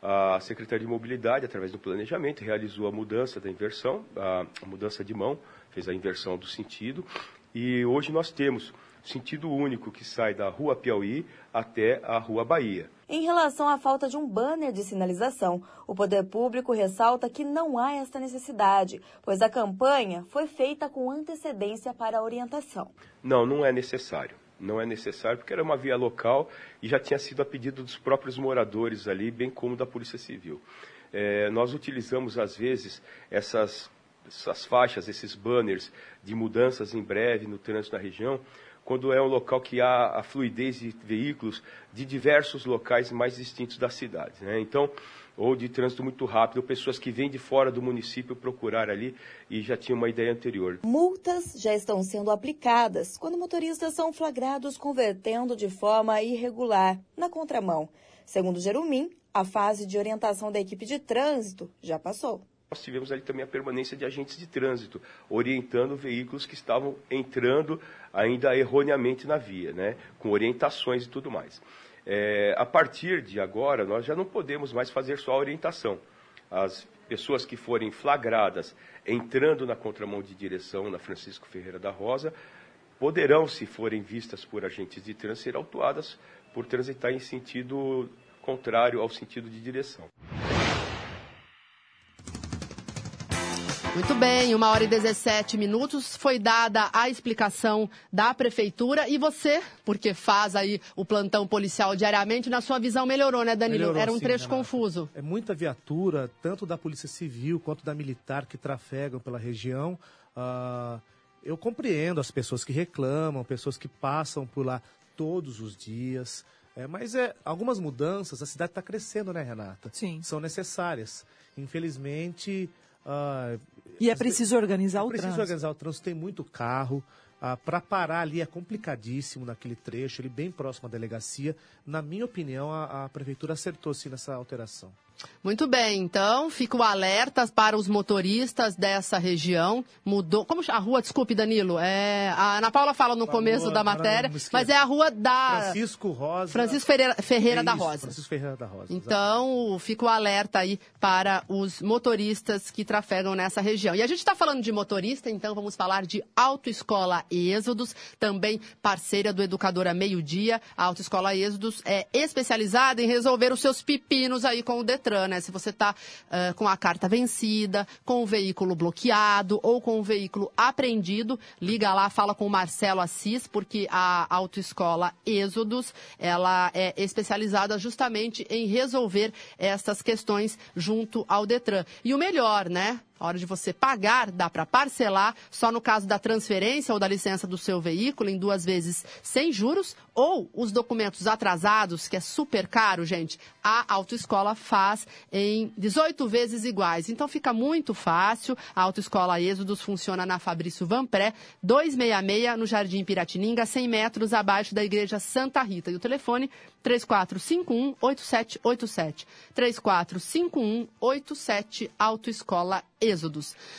a Secretaria de Mobilidade, através do planejamento, realizou a mudança da inversão, a, mudança de mão, fez a inversão do sentido, e hoje nós temos sentido único que sai da Rua Piauí até a Rua Bahia. Em relação à falta de um banner de sinalização, o poder público ressalta que não há esta necessidade, pois a campanha foi feita com antecedência para a orientação. Não, não é necessário. Não é necessário porque era uma via local e já tinha sido a pedido dos próprios moradores ali, bem como da Polícia Civil. É, nós utilizamos, às vezes, essas, essas faixas, esses banners de mudanças em breve no trânsito na região, quando é um local que há a fluidez de veículos de diversos locais mais distintos da cidade. Né? Então, ou de trânsito muito rápido, pessoas que vêm de fora do município procurar ali e já tinham uma ideia anterior. Multas já estão sendo aplicadas quando motoristas são flagrados convertendo de forma irregular na contramão. Segundo Jerumim, a fase de orientação da equipe de trânsito já passou. Nós tivemos ali também a permanência de agentes de trânsito, orientando veículos que estavam entrando ainda erroneamente na via, né, com orientações e tudo mais. É, a partir de agora, nós já não podemos mais fazer só a orientação. As pessoas que forem flagradas entrando na contramão de direção na Francisco Ferreira da Rosa poderão, se forem vistas por agentes de trânsito, ser autuadas por transitar em sentido contrário ao sentido de direção. Muito bem, uma hora e 17 minutos. Foi dada a explicação da prefeitura e você, porque faz aí o plantão policial diariamente, na sua visão melhorou, né, Danilo? Melhorou, Era um sim, trecho Renata. confuso. É muita viatura, tanto da Polícia Civil quanto da Militar, que trafegam pela região. Ah, eu compreendo as pessoas que reclamam, pessoas que passam por lá todos os dias. É, mas é, algumas mudanças, a cidade está crescendo, né, Renata? Sim. São necessárias. Infelizmente. Ah, E é preciso organizar é o preciso trânsito. organizar o trânsito, tem muito carro. para parar ali é complicadíssimo naquele trecho, ali bem próximo à delegacia. Na minha opinião, a, a prefeitura acertou sim nessa alteração. Muito bem, então fica o alerta para os motoristas dessa região. Mudou. Como a rua? Desculpe, Danilo. É, a Ana Paula fala no A começo rua- da matéria, mas é a rua da. Francisco Rosa. Francisco Ferreira, Ferreira É da Rosa. Francisco Ferreira da Rosa. Então, fica o alerta aí para os motoristas que trafegam nessa região. E a gente está falando de motorista, então vamos falar de Autoescola Êxodos, também parceira do Educadora Meio Dia. A Autoescola Êxodos é especializada em resolver os seus pepinos aí com o Detran, né? Se você está com a carta vencida, com o veículo bloqueado ou com o veículo apreendido, liga lá, fala com o Marcelo Assis, porque a Autoescola Êxodos, ela é especializada justamente em resolver estas questões junto ao Detran. E o melhor, né? A hora de você pagar, dá para parcelar, só no caso da transferência ou da licença do seu veículo, em duas vezes sem juros, ou os documentos atrasados, que é super caro, gente, a autoescola faz em 18 vezes iguais. Então fica muito fácil. A autoescola Êxodos funciona na Fabrício Vanpré, 266, no Jardim Piratininga, 100 metros abaixo da Igreja Santa Rita. E o telefone 3451-8787. 3451-87 Autoescola Êxodos.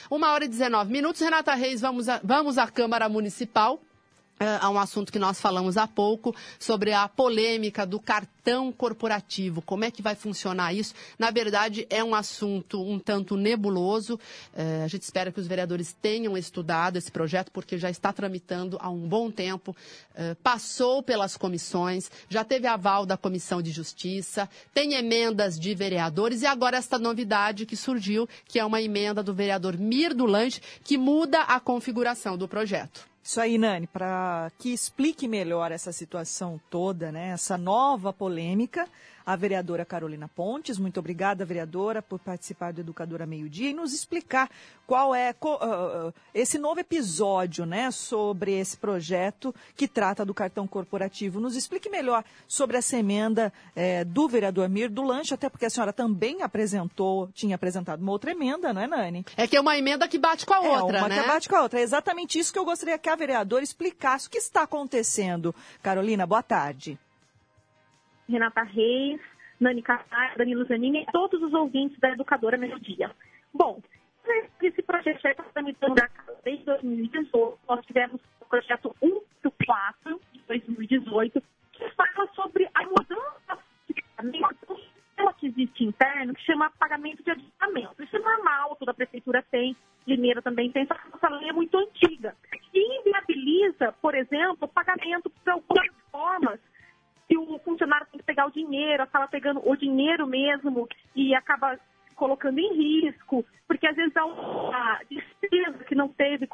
Uma hora e 19 minutos. Renata Reis, vamos, a, vamos à Câmara Municipal. É, a um assunto que nós falamos há pouco sobre a polêmica do cartão corporativo. Como é que vai funcionar isso? Na verdade, é um assunto um tanto nebuloso. É, a gente espera que os vereadores tenham estudado esse projeto, porque já está tramitando há um bom tempo. É, passou pelas comissões, já teve aval da Comissão de Justiça, tem emendas de vereadores e agora esta novidade que surgiu, que é uma emenda do vereador Mir Lange, que muda a configuração do projeto. Isso aí, Nani, para que explique melhor essa situação toda, né, essa nova polêmica, a vereadora Carolina Pontes. Muito obrigada, vereadora, por participar do Educadora Meio Dia e nos explicar qual é uh, esse novo episódio né, sobre esse projeto que trata do cartão corporativo. Nos explique melhor sobre essa emenda é, do vereador Mir do Lanche, até porque a senhora também apresentou, tinha apresentado uma outra emenda, não é, Nani? É que é uma emenda que bate com a é, outra, uma né? que bate com a outra. É exatamente isso que eu gostaria que a vereadora explicasse. O que está acontecendo? Carolina, boa tarde. Renata Reis, Nani Carvalho, Danilo Zanini e todos os ouvintes da Educadora Melodia. Bom, esse projeto já está tramitando desde 2018. Nós tivemos o projeto 184 de 2018, que fala sobre a mudança de sistema que existe interno, que chama pagamento de adiantamento. Isso é normal, toda a prefeitura tem, Limeira também tem, só que essa lei é muito antiga. E inviabiliza, por exemplo, o pagamento por algumas formas que o funcionário tem que pegar o dinheiro, acaba pegando o dinheiro mesmo e acaba colocando em risco, porque às vezes há uma despesa que não teve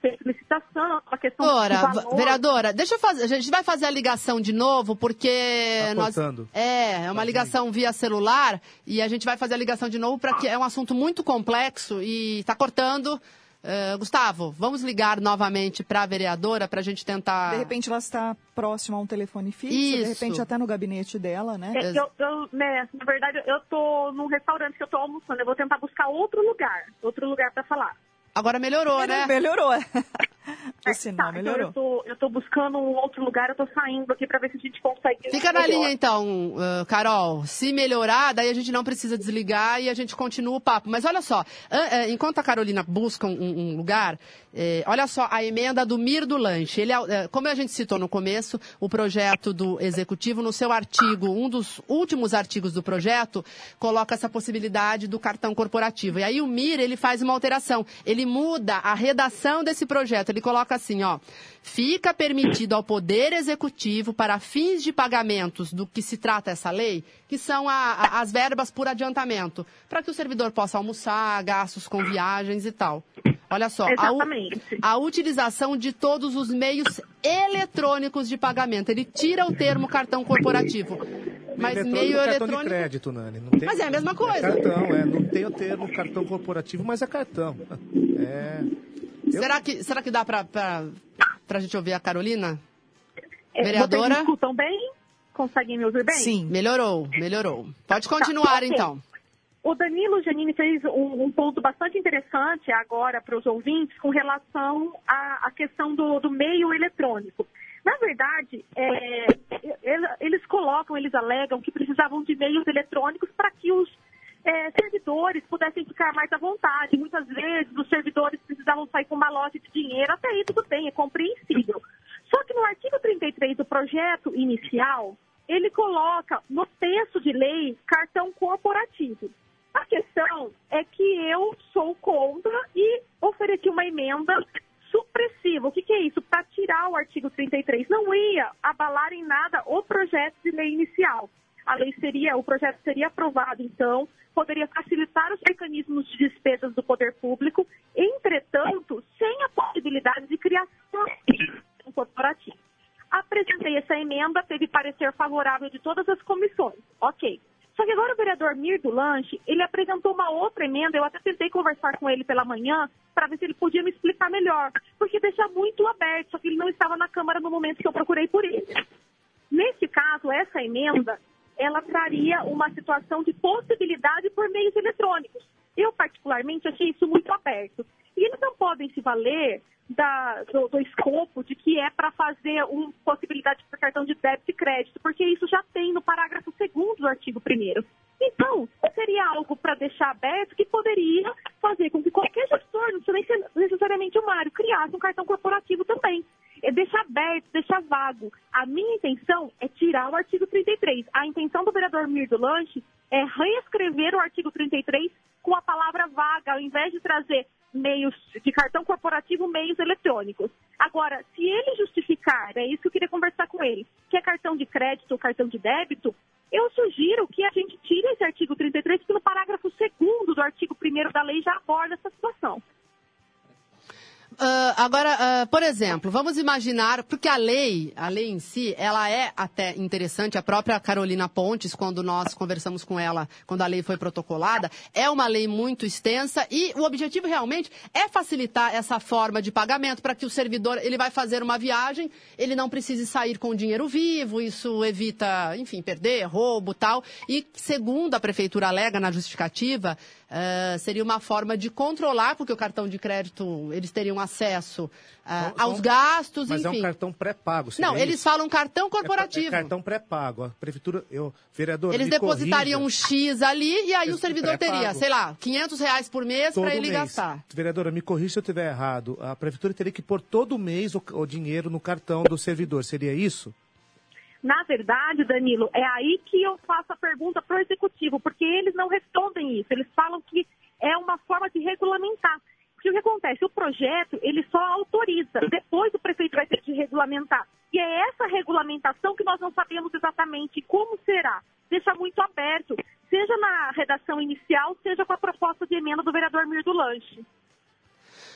feito licitação, a questão Ora, do valor. vereadora, deixa eu fazer, a gente vai fazer a ligação de novo, porque Tá nós cortando. é, é uma ligação via celular e a gente vai fazer a ligação de novo para que é um assunto muito complexo e está cortando. Eh, Gustavo, vamos ligar novamente para a vereadora para a gente tentar. De repente ela está próxima a um telefone fixo, Isso. de repente até no gabinete dela, né? É, eu, eu, né, na verdade, eu tô num restaurante que eu tô almoçando. Eu vou tentar buscar outro lugar, outro lugar para falar. Agora melhorou, né? Melhorou. [LAUGHS] Sinal, tá, então melhorou. eu, tô, eu tô buscando um outro lugar, eu tô saindo aqui para ver se a gente consegue. Fica na linha então, eh, Carol. Se melhorar, daí a gente não precisa desligar e a gente continua o papo. Mas olha só, an- eh, enquanto a Carolina busca um, um lugar, eh, olha só a emenda do Mir do Lanche. Ele, é, eh, como a gente citou no começo, o projeto do Executivo, no seu artigo, um dos últimos artigos do projeto, coloca essa possibilidade do cartão corporativo. E aí o Mir, ele faz uma alteração. Ele muda a redação desse projeto. Ele coloca assim, ó. Fica permitido ao Poder Executivo, para fins de pagamentos do que se trata essa lei, que são a- a- as verbas por adiantamento, para que o servidor possa almoçar, gastos com viagens e tal. Olha só, a, a utilização de todos os meios eletrônicos de pagamento. Ele tira o termo cartão corporativo. Mas Eletrônico, meio cartão eletrônico. de crédito, Nani. Não tem- Mas é a mesma coisa. É cartão, é. Não tem o termo cartão corporativo, mas é cartão. É. Será, que, será que dá para a gente ouvir a Carolina? É, Vereadora? Vocês me escutam bem? Conseguem me ouvir bem? Sim, melhorou, melhorou. Pode continuar, ok. então. O Danilo Janine fez um, um ponto bastante interessante agora para os ouvintes com relação à, à questão do, do meio eletrônico. Na verdade, é, ele- eles colocam, eles alegam que precisavam de meios eletrônicos para que os é, servidores pudessem ficar mais à vontade. Muitas vezes os servidores precisavam sair com uma loja de dinheiro, até aí tudo bem, é compreensível. Só que no artigo 33 do projeto inicial, ele coloca no texto de lei cartão corporativo. A questão é que eu sou contra e ofereci uma emenda supressiva. O que, que é isso? Para tirar o artigo 33. Não ia abalar em nada o projeto de lei inicial. A lei seria, o projeto seria aprovado, então, poderia facilitar os mecanismos de despesas do poder público, entretanto, sem a possibilidade de criação de um corporativo. Apresentei essa emenda, teve parecer favorável de todas as comissões. Ok. Só que agora o vereador Mir do lanche, ele apresentou uma outra emenda, eu até tentei conversar com ele pela manhã para ver se ele podia me explicar melhor, porque deixa muito aberto, só que ele não estava na Câmara no momento que eu procurei por ele. Nesse caso, essa emenda, ela traria uma situação de possibilidade por meios eletrônicos. Eu, particularmente, achei isso muito aberto. E eles não podem se valer da- do, do escopo de que é para fazer uma possibilidade para cartão de débito e crédito, porque isso já tem no parágrafo 2 do artigo 1 Então, seria algo para deixar aberto que poderia fazer com que qualquer gestor, não necessariamente o Mário, criasse um cartão corporativo também. É deixar aberto, deixar vago. A minha intenção é tirar o artigo 33. A intenção do vereador Mir do Lanche é reescrever o artigo 33 com a palavra vaga, ao invés de trazer meios de cartão corporativo, meios eletrônicos. Agora, se ele justificar, é isso que eu queria conversar com ele, que é cartão de crédito ou cartão de débito, eu sugiro que a gente tire esse artigo 33, que no parágrafo 2 do artigo 1 da lei já aborda essa situação. Ah, agora, ah, por exemplo, vamos imaginar, porque a lei, a lei em si, ela é até interessante, a própria Carolina Pontes, quando nós conversamos com ela, quando a lei foi protocolada, é uma lei muito extensa e o objetivo realmente é facilitar essa forma de pagamento para que o servidor, ele vai fazer uma viagem, ele não precise sair com dinheiro vivo, isso evita, enfim, perder, roubo tal, e segundo a prefeitura alega na justificativa, ah, seria uma forma de controlar, porque o cartão de crédito, eles teriam acesso ah, São- aos gastos, Mas enfim. é um cartão pré-pago. Não, eles isso? falam cartão É pa- corporativo. É, cartão pré-pago. A prefeitura, eu, vereador, Eles depositariam um corrija. X ali e aí o servidor teria, sei lá, 500 reais por mês para ele mês. gastar. Vereadora, me corrija se eu estiver errado. A prefeitura teria que pôr todo mês o, o dinheiro no cartão do servidor. Seria isso? Na verdade, Danilo, é aí que eu faço a pergunta para o executivo, porque eles não respondem isso. Eles falam que é uma forma de regulamentar. Porque o que acontece? O projeto, ele só autoriza. Depois o prefeito vai ter que regulamentar. E é essa regulamentação que nós não sabemos exatamente como será. Deixa muito aberto, seja na redação inicial, seja com a proposta de emenda do vereador Mir do Lanche.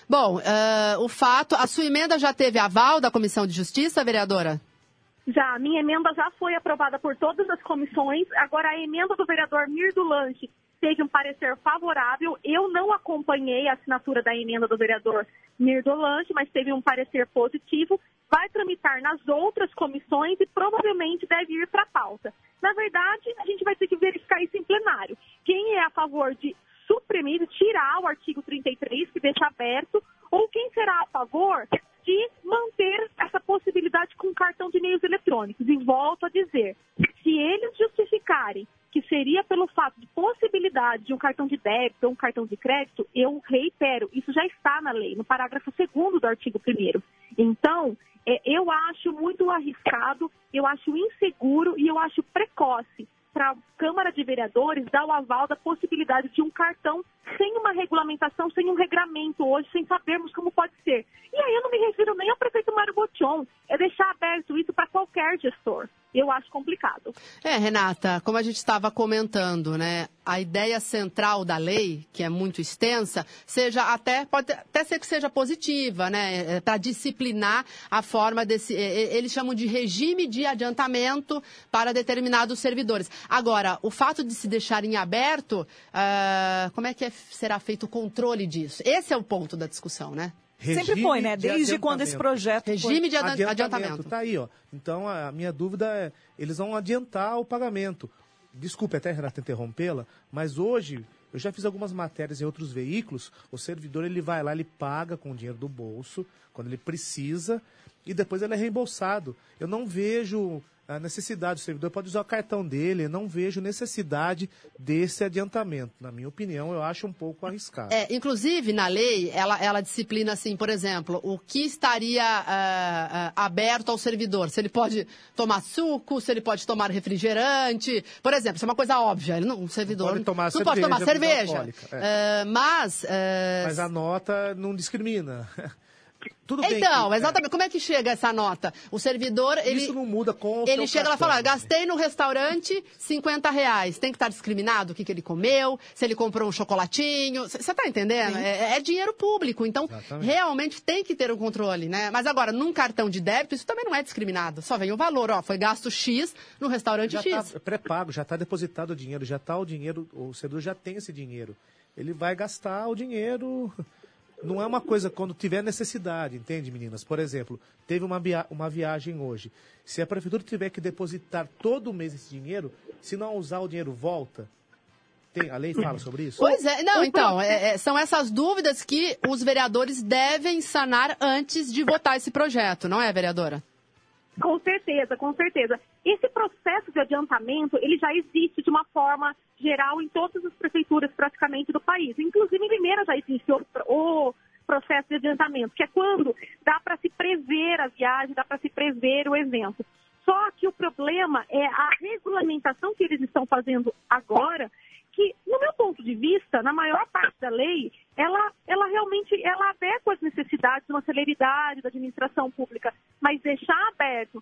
Bom, ah, o fato, a sua emenda já teve aval da Comissão de Justiça, vereadora? Já, minha emenda já foi aprovada por todas as comissões. Agora, a emenda do vereador Mir do Lanche teve um parecer favorável. Eu não acompanhei a assinatura da emenda do vereador Mir do Lanche, mas teve um parecer positivo. Vai tramitar nas outras comissões e provavelmente deve ir para a pauta. Na verdade, a gente vai ter que verificar isso em plenário. Quem é a favor de suprimir, tirar o artigo 33, que deixa aberto, ou quem será a favor de manter possibilidade com cartão de meios eletrônicos. E volto a dizer, se eles justificarem que seria pelo fato de possibilidade de um cartão de débito ou um cartão de crédito, eu reitero, isso já está na lei, no parágrafo 2 do artigo 1 Então, é, eu acho muito arriscado, eu acho inseguro e eu acho precoce para a Câmara de Vereadores dar o aval da possibilidade de um cartão sem uma regulamentação, sem um regramento hoje, sem sabermos como pode ser. Aí eu não me refiro nem ao prefeito Mário Botion, é deixar aberto isso para qualquer gestor. Eu acho complicado. É, Renata, como a gente estava comentando, né? A ideia central da lei, que é muito extensa, seja até, pode até ser que seja positiva, né? Para disciplinar a forma desse. eh, eh, Eles chamam de regime de adiantamento para determinados servidores. Agora, o fato de se deixar em aberto, ah, como é que é- será feito o controle disso? Esse é o ponto da discussão, né? Sempre foi, né? de Desde quando esse adiantamento. projeto foi- Regime de adan- adiantamento. Tá aí, ó. Então, a minha dúvida é, eles vão adiantar o pagamento. Desculpe até, Renata, interrompê-la, mas hoje, eu já fiz algumas matérias em outros veículos, o servidor, ele vai lá, ele paga com o dinheiro do bolso, quando ele precisa, e depois ele é reembolsado. Eu não vejo a necessidade, o servidor pode usar o cartão dele, eu não vejo necessidade desse adiantamento. Na minha opinião, eu acho um pouco arriscado. É, inclusive, na lei, ela, ela disciplina assim, por exemplo, o que estaria ah, ah, aberto ao servidor. Se ele pode tomar suco, se ele pode tomar refrigerante. Por exemplo, isso é uma coisa óbvia. Não, o servidor pode tomar não pode tomar cerveja, cerveja. é. Ah, mas, Mas a nota não discrimina. [LAUGHS] Tudo bem Então, que- exatamente. Como é que chega essa nota? O servidor, ele... Isso não muda com o Ele chega lá e fala, né? gastei no restaurante 50 reais. Tem que estar discriminado o que, que ele comeu, se ele comprou um chocolatinho. Você está entendendo? É, é dinheiro público. Então, Exatamente. realmente tem que ter um controle, né? Mas agora, num cartão de débito, isso também não é discriminado. Só vem o valor, ó. Foi gasto X no restaurante Já X. está pré-pago, já está depositado o dinheiro, já está o dinheiro, o servidor já tem esse dinheiro. Ele vai gastar o dinheiro. Não é uma coisa quando tiver necessidade, entende, meninas? Por exemplo, teve uma, via- uma viagem hoje. Se a prefeitura tiver que depositar todo mês esse dinheiro, se não usar o dinheiro, volta. Tem, a lei fala sobre isso? Pois é, não, então, é- é- são essas dúvidas que os vereadores devem sanar antes de votar esse projeto, não é, vereadora? Com certeza, com certeza. Esse processo de adiantamento, ele já existe de uma forma geral em todas as prefeituras praticamente do país. Inclusive em Limeira já existe o, o processo de adiantamento, que é quando dá para se prever a viagem, dá para se prever o evento. Só que o problema é a regulamentação que eles estão fazendo agora, que, no meu ponto de vista, na maior parte da lei, ela, ela realmente ela adequa as necessidades de uma celeridade da administração pública, mas deixar aberto,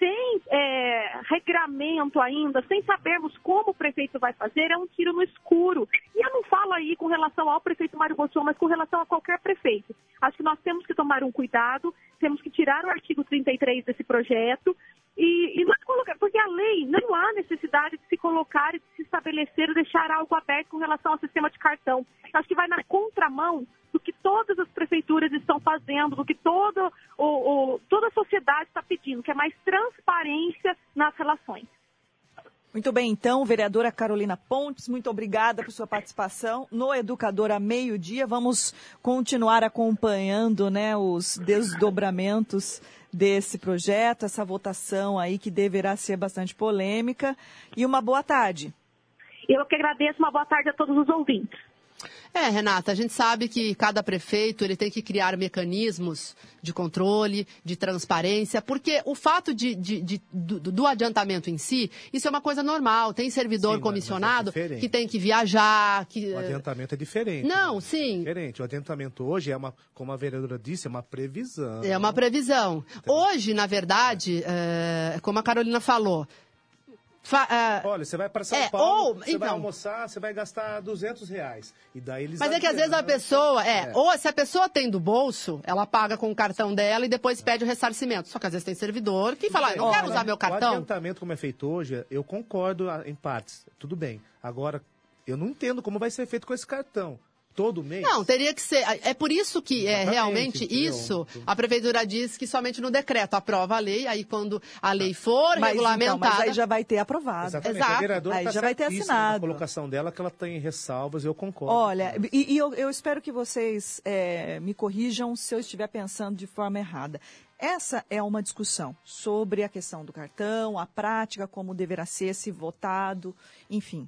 sem é, regramento ainda, sem sabermos como o prefeito vai fazer, é um tiro no escuro. E eu não falo aí com relação ao prefeito Mário Bolsonaro, mas com relação a qualquer prefeito. Acho que nós temos que tomar um cuidado, temos que tirar o artigo 33 desse projeto e, e não colocar, porque a lei não há necessidade de se colocar e de se estabelecer, deixar algo aberto com relação ao sistema de cartão. Acho que vai na contramão do que todas as prefeituras estão fazendo, do que todo, o, o- toda a sociedade está pedindo, que é mais transparência nas relações. Muito bem, então, vereadora Carolina Pontes, muito obrigada por sua participação no Educadora Meio-Dia. Vamos continuar acompanhando né, os desdobramentos desse projeto, essa votação aí que deverá ser bastante polêmica. E uma boa tarde. Eu que agradeço, uma boa tarde a todos os ouvintes. É, Renata, a gente sabe que cada prefeito ele tem que criar mecanismos de controle, de transparência, porque o fato de, de- de- do, do adiantamento em si, isso é uma coisa normal. Tem servidor Sim, é comissionado diferente. que tem que viajar, que O adiantamento é diferente. Não, né? sim. Diferente. O adiantamento hoje é uma, como a vereadora disse, é uma previsão. É uma previsão. Hoje, na verdade, é, como a Carolina falou, fa- é, Olha, você vai para São É, Paulo, ou- você vai então. almoçar, você vai gastar 200 reais. E daí eles Mas é que às vezes a pessoa, é, É. ou se a pessoa tem do bolso, ela paga com o cartão dela e depois pede o ressarcimento. Só que às vezes tem servidor que fala, "Ah, eu não quero usar meu O cartão. adiantamento, como é feito hoje, eu concordo ah, em partes. Tudo bem. Agora, eu não entendo como vai ser feito com esse cartão. Todo mês? Não, teria que ser. É por isso que é realmente isso. A prefeitura diz que somente no decreto aprova a lei, aí quando a lei for Mas, então, regulamentada. mas aí já vai ter aprovado. Exatamente. Exato. A vereadora Aí tá já vai ter assinado. colocação dela que ela tem ressalvas, eu concordo. Olha, e, e eu, eu espero que vocês eh, me corrijam se eu estiver pensando de forma errada. Essa é uma discussão sobre a questão do cartão, a prática, como deverá ser se votado, enfim.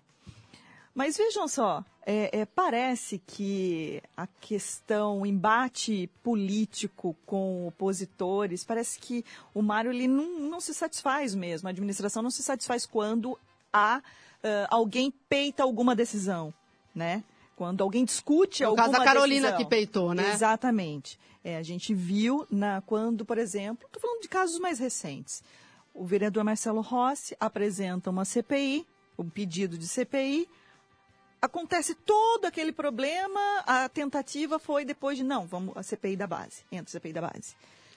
Mas vejam só, é, é, parece que a questão, o embate político com opositores, parece que o Mário ele não, não se satisfaz mesmo, a administração não se satisfaz quando há ah, alguém peita alguma decisão, né? Quando alguém discute No alguma caso da Carolina decisão. que peitou, né? Exatamente. É, a gente viu na, quando, por exemplo, estou falando de casos mais recentes. O vereador Marcelo Rossi apresenta uma CPI, um pedido de CPI, acontece todo aquele problema, a tentativa foi depois de, não, vamos a CPI da base, entra a CPI da base.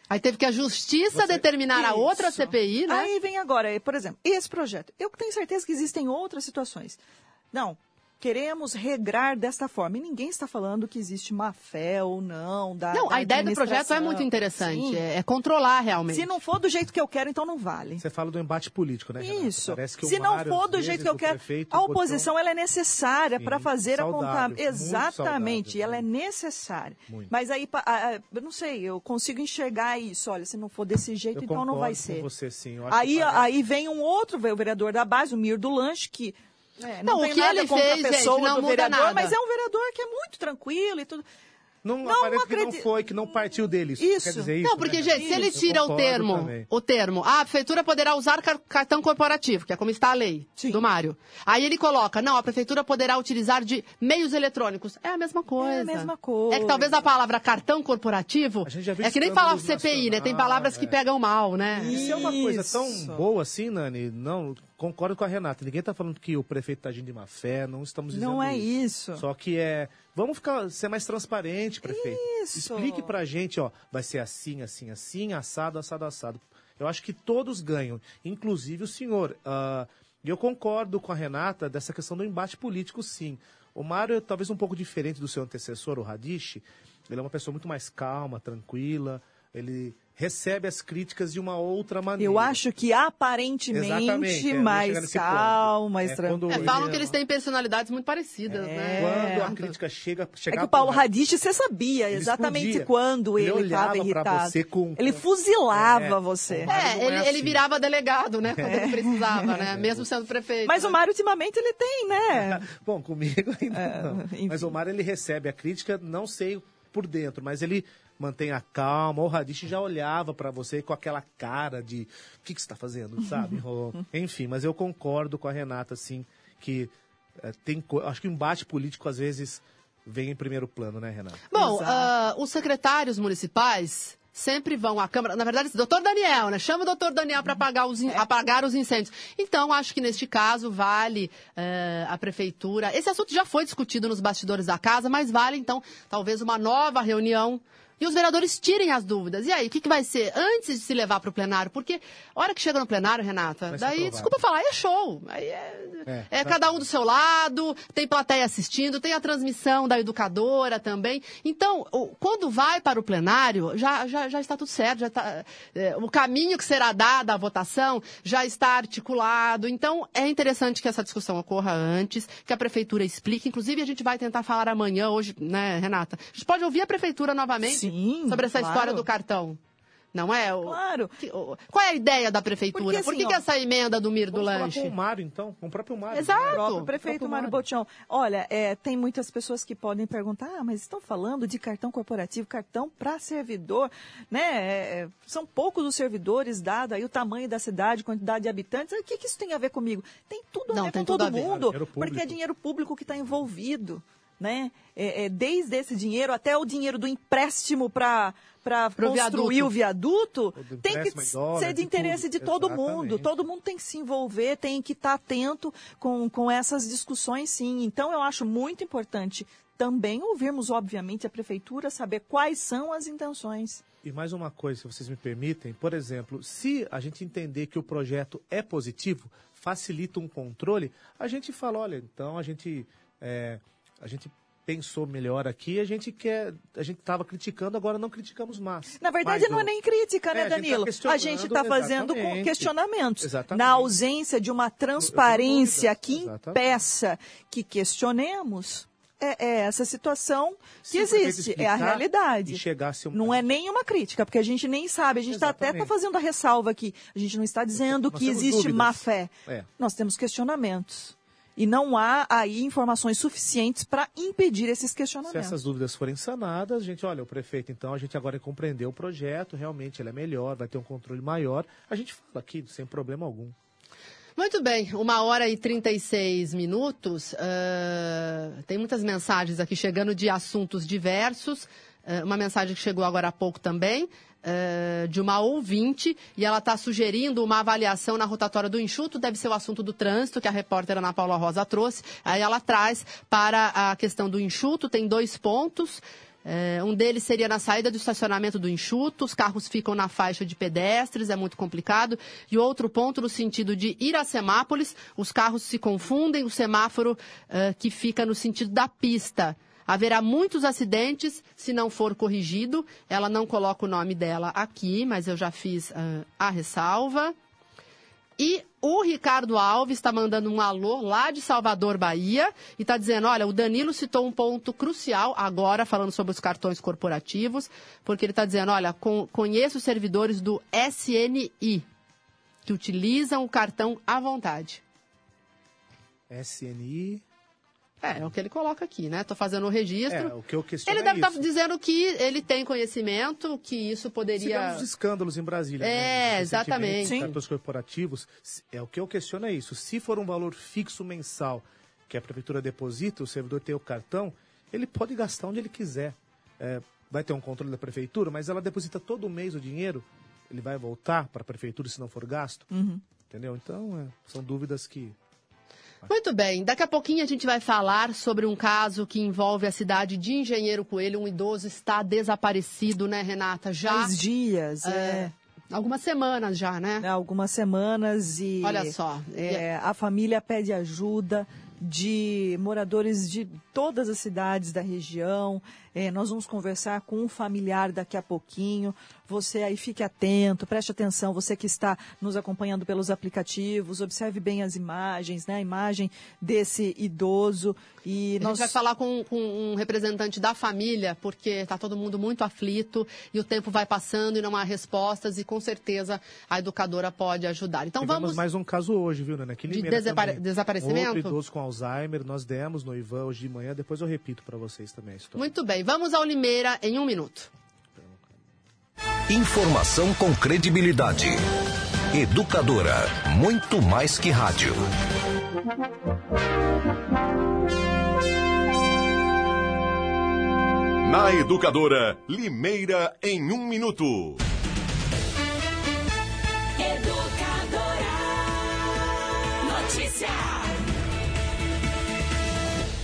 Aí teve que a justiça determinar a outra Isso. CPI, né? Aí vem agora, por exemplo, esse projeto. Eu tenho certeza que existem outras situações. Não, queremos regrar desta forma. E ninguém está falando que existe má fé ou não. Da, Não, da a ideia do projeto é muito interessante. É, é controlar realmente. Se não for do jeito que eu quero, então não vale. Você fala do embate político, né, Renata? Isso. Parece que o Se não for do jeito que eu quero, prefeito a oposição ela é necessária para fazer a saudável, conta. muito Exatamente, saudável, ela é necessária. Muito. Mas aí, a- a- eu não sei, eu consigo enxergar isso. Olha, se não for desse jeito, Eu então não vai ser. você, sim. Aí, parece- aí vem um outro o vereador da base, o Mir do Lanche, que é, não, Não, o tem que nada ele fez, a pessoa gente, não do muda vereador, nada. mas é um vereador que é muito tranquilo e tudo. Não, Não aparece que não foi, que não partiu deles. Isso. Quer dizer isso? Não, porque, né? gente, se ele tira o termo, também. o termo, ah, a prefeitura poderá usar car- cartão corporativo, que é como está a lei do Mário. Aí ele coloca, não, a prefeitura poderá utilizar de meios eletrônicos. É a mesma coisa. É a mesma coisa. É que talvez a palavra cartão corporativo já viu é que nem falar escândalos CPI, né? Tem palavras que é. pegam mal, né? E se é uma coisa tão boa assim, Nani, não, concordo com a Renata. Ninguém está falando que o prefeito está agindo de má fé, não estamos dizendo Não é isso. Só que é. Vamos ficar, ser mais transparente, prefeito. Isso. Explique pra gente, ó. Vai ser assim, assim, assim, assado, assado, assado. Eu acho que todos ganham, inclusive o senhor. E eu concordo com a Renata dessa questão do embate político, sim. O Mário é talvez um pouco diferente do seu antecessor, o Radish. Ele é uma pessoa muito mais calma, tranquila. Ele recebe as críticas de uma outra maneira. Eu acho que aparentemente é, mais calma, mais É, tranquilo. É, ele falam é- que eles têm personalidades muito parecidas, né? Quando a crítica chega, É chegava que o Paulo Radish, você sabia Ele exatamente explodia. quando Ele ele estava irritado. você com- Ele fuzilava É, você. É, é ele, ele assim. virava delegado, né? Quando ele precisava, né? [LAUGHS] Mesmo sendo prefeito. Mas né? o Mário, ultimamente, ele tem, né? [LAUGHS] Bom, comigo ainda É, não. Mas o Mário, ele recebe a crítica, não sei por dentro, mas ele mantém a calma. O Radish já olhava pra você com aquela cara de o que, que você tá fazendo, sabe? [LAUGHS] Enfim, mas eu concordo com a Renata, assim, que eh, tem... Acho que o embate político, às vezes, vem em primeiro plano, né, Renata? Bom, ah, os secretários municipais sempre vão à Câmara. Na verdade, doutor Daniel, né? Chama o doutor Daniel para apagar, os in- apagar os incêndios. Então, acho que neste caso vale eh, a prefeitura. Esse assunto já foi discutido nos bastidores da casa, mas vale, então, talvez uma nova reunião. E os vereadores tirem as dúvidas. E aí, o que, que vai ser antes de se levar para o plenário? Porque, a hora que chega no plenário, Renata, daí, aprovado. desculpa falar, é show. Aí é, É, é vai- cada um do seu lado, tem plateia assistindo, tem a transmissão da educadora também. Então, quando vai para o plenário, já, já, já está tudo certo, já está, é, o caminho que será dado à votação já está articulado. Então, é interessante que essa discussão ocorra antes, que a prefeitura explique. Inclusive, a gente vai tentar falar amanhã, hoje, né, Renata? A gente pode ouvir a prefeitura novamente sobre essa claro. história do cartão. Não é? O- Claro. o- qual é a ideia da prefeitura? Porque, Por que, assim, que ó, essa emenda do Mir do Lanche? com o Mário, então, com o próprio Mário. Exato. né? O próprio prefeito Mário Botião. Olha, é, tem muitas pessoas que podem perguntar, ah, mas estão falando de cartão corporativo, cartão para servidor, né? É, é, são poucos os servidores, dado aí o tamanho da cidade, quantidade de habitantes. O que, que isso tem a ver comigo? Tem tudo a Não, ver tem com todo mundo, Dinheiro público. porque é dinheiro público que está envolvido. Né? É, é, desde esse dinheiro até o dinheiro do empréstimo para para construir o viaduto tem que dólar, ser de de interesse tudo. de todo mundo. Exatamente. Todo mundo tem que se envolver, tem que estar atento com, com essas discussões, sim. Então, eu acho muito importante também ouvirmos, obviamente, a prefeitura, saber quais são as intenções. E mais uma coisa, se vocês me permitem, por exemplo, se a gente entender que o projeto é positivo, facilita um controle, a gente fala, olha, então a gente, é, a gente pensou melhor aqui, a gente quer, a gente estava criticando, agora não criticamos mais. Na verdade, Mas não é nem crítica, né, É, tá Danilo? a gente está fazendo com exatamente. questionamentos. Exatamente. Na ausência de uma transparência que impeça que questionemos, é, é essa situação que existe, é a realidade. Um... Não é nenhuma crítica, porque a gente nem sabe. A gente tá até está fazendo a ressalva aqui. A gente não está dizendo Nós que existe dúvidas. má fé. É. Nós temos questionamentos. E não há aí informações suficientes para impedir esses Se questionamentos. essas dúvidas forem sanadas, a gente, olha, o prefeito, então, a gente agora compreendeu o projeto, realmente ele é melhor, vai ter um controle maior, a gente fala aqui sem problema algum. Muito bem, uma hora e 36 minutos. ah, tem muitas mensagens aqui chegando de assuntos diversos. Ah, uma mensagem que chegou agora há pouco também, ah, de uma ouvinte, e ela está sugerindo uma avaliação na rotatória do enxuto, deve ser o assunto do trânsito, que a repórter Ana Paula Rosa trouxe. Aí ela traz para a questão do enxuto, tem dois pontos. É, um deles seria na saída do estacionamento do enxuto, os carros ficam na faixa de pedestres, é muito complicado. E outro ponto no sentido de Iracemápolis, os carros se confundem, o semáforo é, que fica no sentido da pista. Haverá muitos acidentes se não for corrigido. Ela não coloca o nome dela aqui, mas eu já fiz ah, a ressalva. E o Ricardo Alves está mandando um alô lá de Salvador, Bahia, e está dizendo: olha, o Danilo citou um ponto crucial agora, falando sobre os cartões corporativos, porque ele está dizendo: olha, con conheço os servidores do SNI, que utilizam o cartão à vontade. SNI. É, é o que ele coloca aqui, né? Tô fazendo o registro. É, o que eu questiono Ele é deve estar isso. dizendo que ele tem conhecimento, que isso poderia. Tivemos os escândalos em Brasília. É, né? Exatamente. Sim. Cartões corporativos. É o que eu questiono é isso. Se for um valor fixo mensal que a prefeitura deposita, o servidor tem o cartão, ele pode gastar onde ele quiser. É, vai ter um controle da prefeitura, mas ela deposita todo mês o dinheiro, ele vai voltar para a prefeitura se não for gasto. Uhum. Entendeu? Então, é, são dúvidas que. Muito bem, daqui a pouquinho a gente vai falar sobre um caso que envolve a cidade de Engenheiro Coelho. Um idoso está desaparecido, né, Renata? Já. Faz dias, é. Algumas semanas já, né? Algumas semanas e. Olha só. é, a família pede ajuda de moradores de todas as cidades da região. É, nós vamos conversar com um familiar daqui a pouquinho. Você aí fique atento, preste atenção. Você que está nos acompanhando pelos aplicativos, observe bem as imagens, né? A imagem desse idoso. E A nós gente vai falar com, com um representante da família, porque está todo mundo muito aflito e o tempo vai passando e não há respostas e com certeza a educadora pode ajudar. Então Tivemos vamos. mais um caso hoje, viu, Nana? Aqui em De Limeira desapare- desaparecimento? Outro idoso com Alzheimer, nós demos no Ivan hoje de manhã, depois eu repito para vocês também a história. Muito bem, vamos ao Limeira em um minuto. Informação com credibilidade. Educadora, muito mais que rádio. Na Educadora, Limeira em um minuto. Notícia.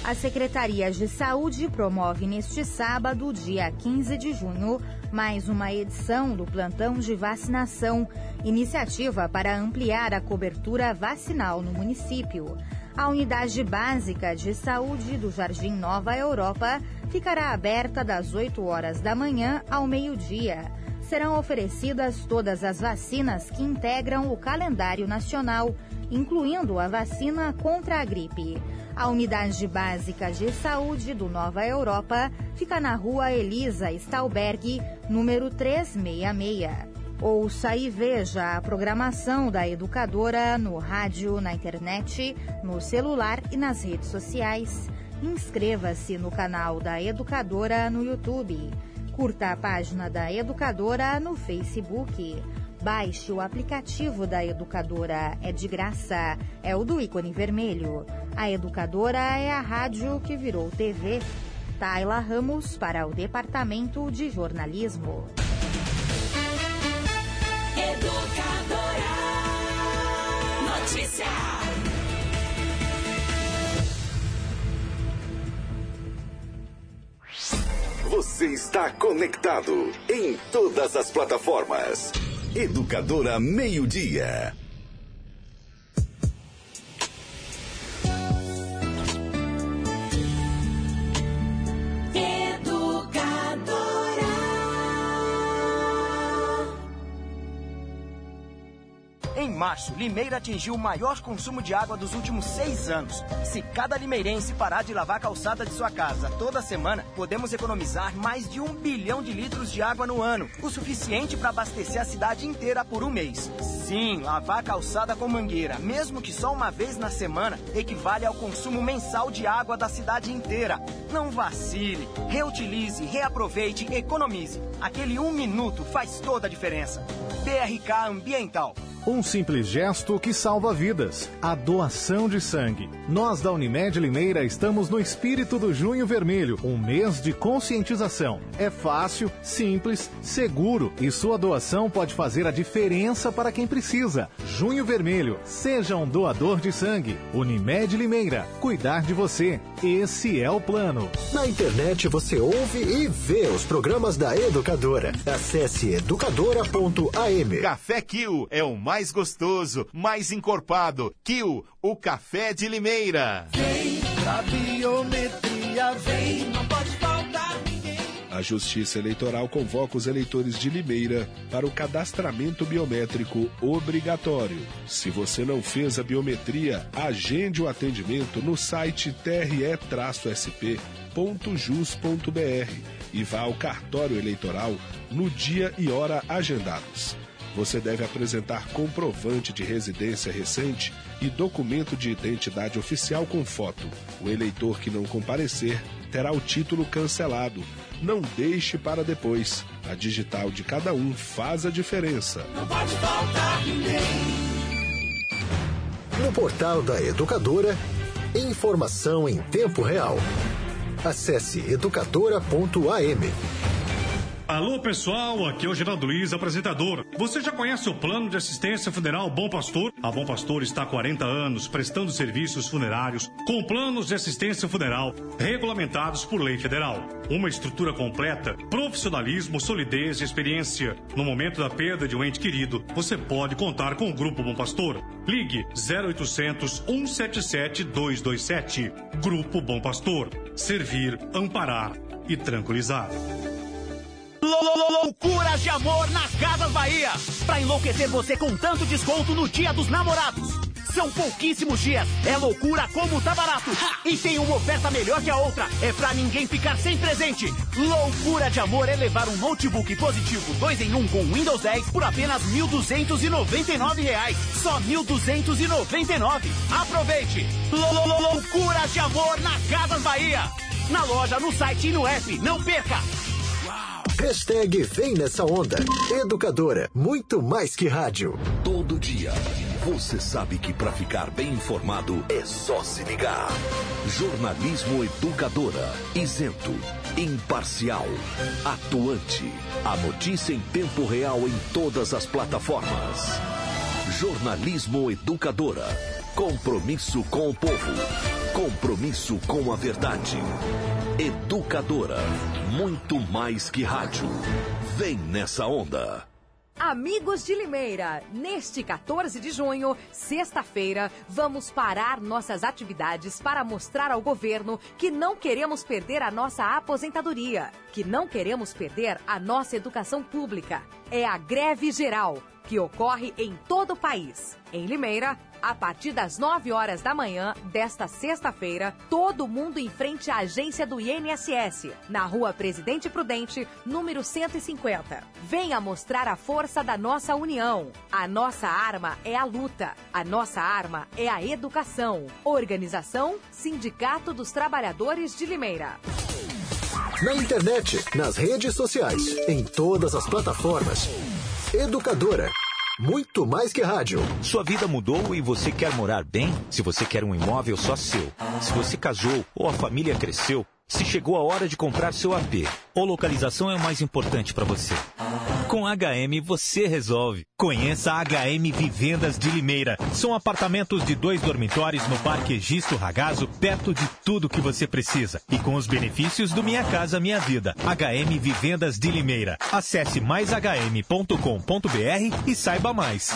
A Secretaria de Saúde promove neste sábado, dia 15 de junho, mais uma edição do plantão de vacinação, iniciativa para ampliar a cobertura vacinal no município. A unidade básica de saúde do Jardim Nova Europa ficará aberta das 8 horas da manhã ao meio-dia. Serão oferecidas todas as vacinas que integram o calendário nacional, incluindo a vacina contra a gripe. A unidade básica de saúde do Nova Europa fica na rua Elisa Stalberg, número 366. Ouça e veja a programação da educadora no rádio, na internet, no celular e nas redes sociais. Inscreva-se no canal da Educadora no YouTube. Curta a página da Educadora no Facebook. Baixe o aplicativo da Educadora, é de graça. É o do ícone vermelho. A Educadora é a rádio que virou TV. Tayla Ramos para o Departamento de Jornalismo. Educadora. Notícia. Você está conectado em todas as plataformas. Educadora Meio Dia. Educadora. Em março, Limeira atingiu o maior consumo de água dos últimos seis anos. Se cada limeirense parar de lavar a calçada de sua casa toda semana, podemos economizar mais de um bilhão de litros de água no ano, o suficiente para abastecer a cidade inteira por um mês. Sim, lavar a calçada com mangueira, mesmo que só uma vez na semana, equivale ao consumo mensal de água da cidade inteira. Não vacile, reutilize, reaproveite, economize. Aquele um minuto faz toda a diferença. BRK Ambiental. Um simples gesto que salva vidas. A doação de sangue. Nós da Unimed Limeira estamos no espírito do Junho Vermelho, um mês de conscientização. É fácil, simples, seguro e sua doação pode fazer a diferença para quem precisa. Junho Vermelho, seja um doador de sangue. Unimed Limeira, cuidar de você. Esse é o plano. Na internet você ouve e vê os programas da Educadora. Acesse educadora.am. Café Kill é o mais gostoso, mais encorpado. Kill, o café de Limeira. A biometria vem, não pode faltar ninguém. A Justiça Eleitoral convoca os eleitores de Limeira para o cadastramento biométrico obrigatório. Se você não fez a biometria, agende o atendimento no site tre-sp.jus.br e vá ao cartório eleitoral no dia e hora agendados. Você deve apresentar comprovante de residência recente e documento de identidade oficial com foto. O eleitor que não comparecer terá o título cancelado. Não deixe para depois. A digital de cada um faz a diferença. Não pode faltar ninguém. No portal da Educadora, informação em tempo real. Acesse educadora.am. Alô pessoal, aqui é o Geraldo Luiz, apresentador. Você já conhece o plano de assistência funeral Bom Pastor? A Bom Pastor está há 40 anos prestando serviços funerários com planos de assistência funeral regulamentados por lei federal. Uma estrutura completa, profissionalismo, solidez e experiência. No momento da perda de um ente querido, você pode contar com o Grupo Bom Pastor. Ligue 0800 177 227. Grupo Bom Pastor. Servir, amparar e tranquilizar. Loucuras de amor nas Casas Bahia. Pra enlouquecer você com tanto desconto no Dia dos Namorados. São pouquíssimos dias. É loucura como tá barato. E tem uma oferta melhor que a outra. É pra ninguém ficar sem presente. Loucura de amor é levar um notebook positivo 2 em 1 um com Windows 10 por apenas 1.299 reais. Só R$ 1.299. Aproveite. Loucura de amor nas Casas Bahia. Na loja, no site e no app. Não perca. Hashtag Vem Nessa Onda. Educadora, muito mais que rádio. Todo dia, você sabe que para ficar bem informado é só se ligar. Jornalismo Educadora, isento, imparcial, atuante. A notícia em tempo real em todas as plataformas. Jornalismo Educadora. Compromisso com o povo. Compromisso com a verdade. Educadora. Muito mais que rádio. Vem nessa onda. Amigos de Limeira, neste 14 de junho, sexta-feira, vamos parar nossas atividades para mostrar ao governo que não queremos perder a nossa aposentadoria, que não queremos perder a nossa educação pública. É a greve geral, que ocorre em todo o país. Em Limeira, a partir das 9 horas da manhã desta sexta-feira, todo mundo em frente à agência do INSS, na rua Presidente Prudente, número 150. Venha mostrar a força da nossa união. A nossa arma é a luta. A nossa arma é a educação. Organização Sindicato dos Trabalhadores de Limeira. Na internet, nas redes sociais, em todas as plataformas. Educadora. Muito mais que rádio. Sua vida mudou e você quer morar bem? Se você quer um imóvel só seu, se você casou ou a família cresceu, se chegou a hora de comprar seu AP, ou localização é o mais importante para você. Com HM você resolve. Conheça a HM Vivendas de Limeira. São apartamentos de dois dormitórios no Parque Egisto Ragazo, perto de tudo que você precisa. E com os benefícios do Minha Casa Minha Vida. HM Vivendas de Limeira. Acesse maishm.com.br e saiba mais.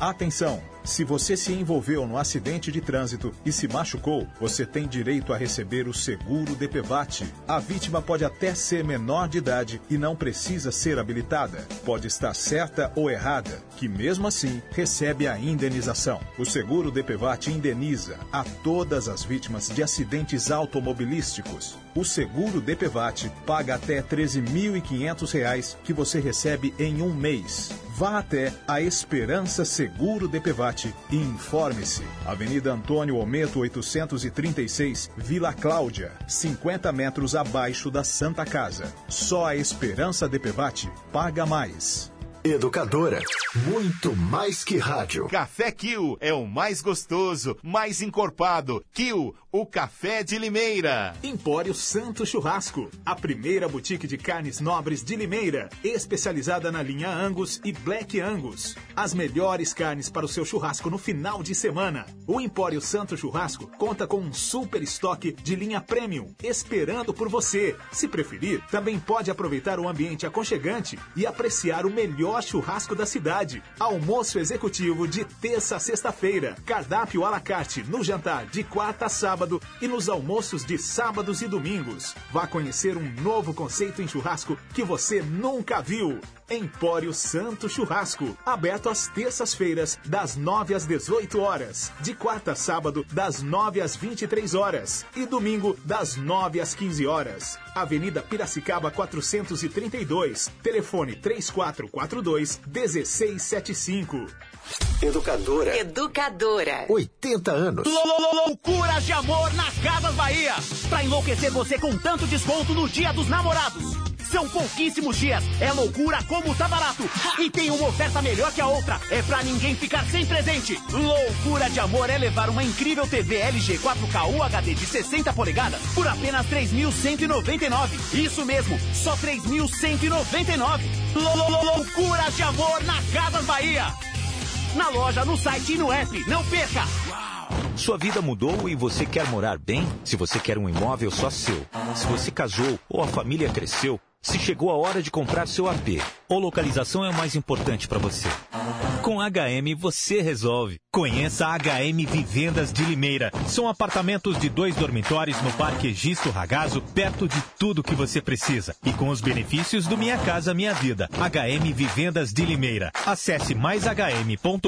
Atenção! Se você se envolveu no acidente de trânsito e se machucou, você tem direito a receber o seguro DPVAT. A vítima pode até ser menor de idade e não precisa ser habilitada. Pode estar certa ou errada, que mesmo assim recebe a indenização. O seguro DPVAT indeniza a todas as vítimas de acidentes automobilísticos. O seguro DPVAT paga até R$ 13.500 que você recebe em um mês. Vá até a Esperança Seguro DPVAT e informe-se. Avenida Antônio Ometo 836, Vila Cláudia, 50 metros abaixo da Santa Casa. Só a Esperança DPVAT paga mais. Educadora, muito mais que rádio. Café Kill é o mais gostoso, mais encorpado. Kill, o café de Limeira. Empório Santo Churrasco, a primeira boutique de carnes nobres de Limeira, especializada na linha Angus e Black Angus. As melhores carnes para o seu churrasco no final de semana. O Empório Santo Churrasco conta com um super estoque de linha premium, esperando por você. Se preferir, também pode aproveitar o ambiente aconchegante e apreciar o melhor churrasco da cidade. Almoço executivo de terça a sexta-feira. Cardápio à la carte no jantar de quarta a sábado e nos almoços de sábados e domingos. Vá conhecer um novo conceito em churrasco que você nunca viu. Empório Santo Churrasco, aberto às terças-feiras, das 9 às 18 horas, de quarta a sábado, das 9 às 23 horas e domingo, das 9 às 15 horas. Avenida Piracicaba 432, telefone 3442 3942 1675. Educadora. Educadora. 80 anos. Loucura de amor nas Casas Bahia. Pra enlouquecer você com tanto desconto no Dia dos Namorados. São pouquíssimos dias. É loucura como tá barato. E tem uma oferta melhor que a outra. É pra ninguém ficar sem presente. Loucura de amor é levar uma incrível TV LG 4K UHD de 60 polegadas por apenas 3.199. Isso mesmo, só 3.199. Loucura de amor nas Casas Bahia. Na loja, no site e no app. Não perca! Sua vida mudou e você quer morar bem? Se você quer um imóvel só seu, se você casou ou a família cresceu, se chegou a hora de comprar seu AP, ou localização é o mais importante para você. Com HM você resolve. Conheça a HM Vivendas de Limeira. São apartamentos de dois dormitórios no Parque Egisto Ragazo, perto de tudo que você precisa. E com os benefícios do Minha Casa Minha Vida. HM Vivendas de Limeira. Acesse maishm.com.br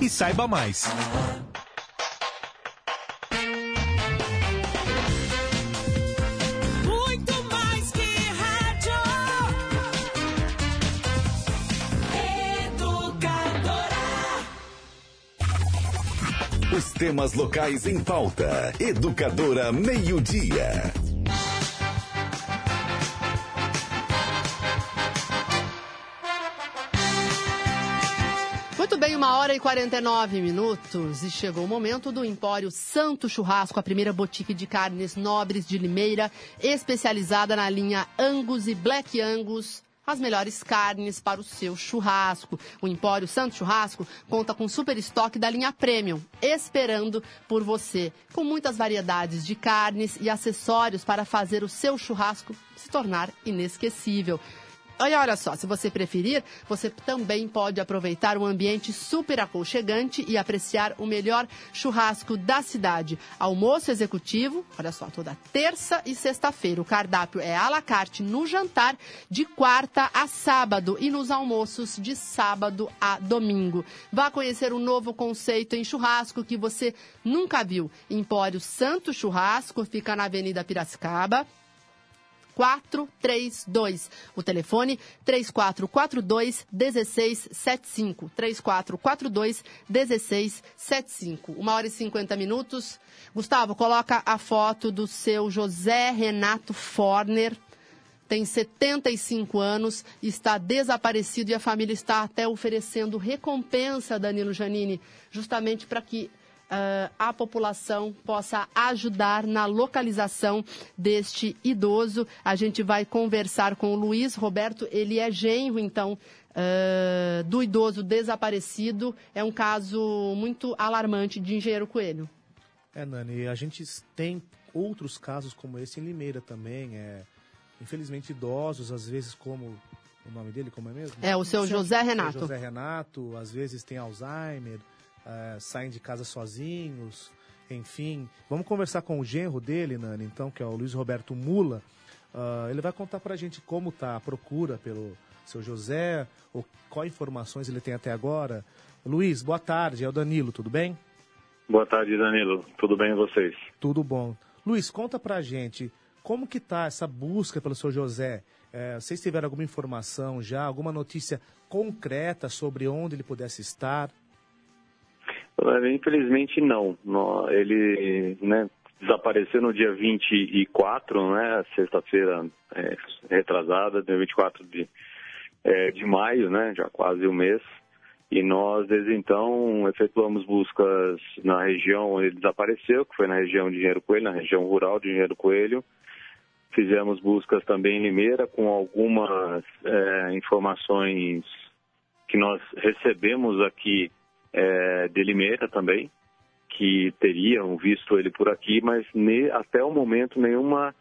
e saiba mais. Os temas locais em pauta. Educadora Meio-Dia. Muito bem, uma hora e 49 minutos e chegou o momento do Empório Santo Churrasco, a primeira boutique de carnes nobres de Limeira, especializada na linha Angus e Black Angus. As melhores carnes para o seu churrasco. O Empório Santo Churrasco conta com super estoque da linha Premium, esperando por você, com muitas variedades de carnes e acessórios para fazer o seu churrasco se tornar inesquecível. E olha só, se você preferir, você também pode aproveitar um ambiente super aconchegante e apreciar o melhor churrasco da cidade. Almoço executivo, olha só, toda terça e sexta-feira. O cardápio é à la carte no jantar de quarta a sábado e nos almoços de sábado a domingo. Vá conhecer um novo conceito em churrasco que você nunca viu. Empório Santo Churrasco fica na Avenida Piracicaba. 432. O telefone 3442 1675. 3442 1675. Uma hora e 50 minutos. Gustavo, coloca a foto do seu José Renato Forner. Tem 75 anos, está desaparecido e a família está até oferecendo recompensa, Danilo Janini, justamente para que ah, a população possa ajudar na localização deste idoso. A gente vai conversar com o Luiz Roberto, ele é genro, então, ah, do idoso desaparecido. É um caso muito alarmante de Engenheiro Coelho. É, Nani, a gente tem outros casos como esse em Limeira também. É, infelizmente, idosos, às vezes, como. O nome dele, como é mesmo? É, o seu José Seu Renato. José Renato, às vezes tem Alzheimer, é, saem de casa sozinhos, enfim. Vamos conversar com o genro dele, Nani, então, que é o Luiz Roberto Mula. Ah, ele vai contar pra gente como tá a procura pelo seu José, ou quais informações ele tem até agora. Luiz, boa tarde, é o Danilo, tudo bem? Boa tarde, Danilo. Tudo bem e vocês? Tudo bom. Luiz, conta pra gente como que tá essa busca pelo seu José. É, vocês tiveram alguma informação já, alguma notícia concreta sobre onde ele pudesse estar? Infelizmente, não. Ele né, desapareceu no dia 24, né, sexta-feira é, retrasada, dia 24 de, é, de maio, né, já quase um mês. E nós, desde então, efetuamos buscas na região onde ele desapareceu, que foi na região de Engenheiro Coelho, na região rural de Engenheiro Coelho. Fizemos buscas também em Limeira, com algumas é, informações que nós recebemos aqui é, de Limeira também, que teriam visto ele por aqui, mas ne- até o momento nenhuma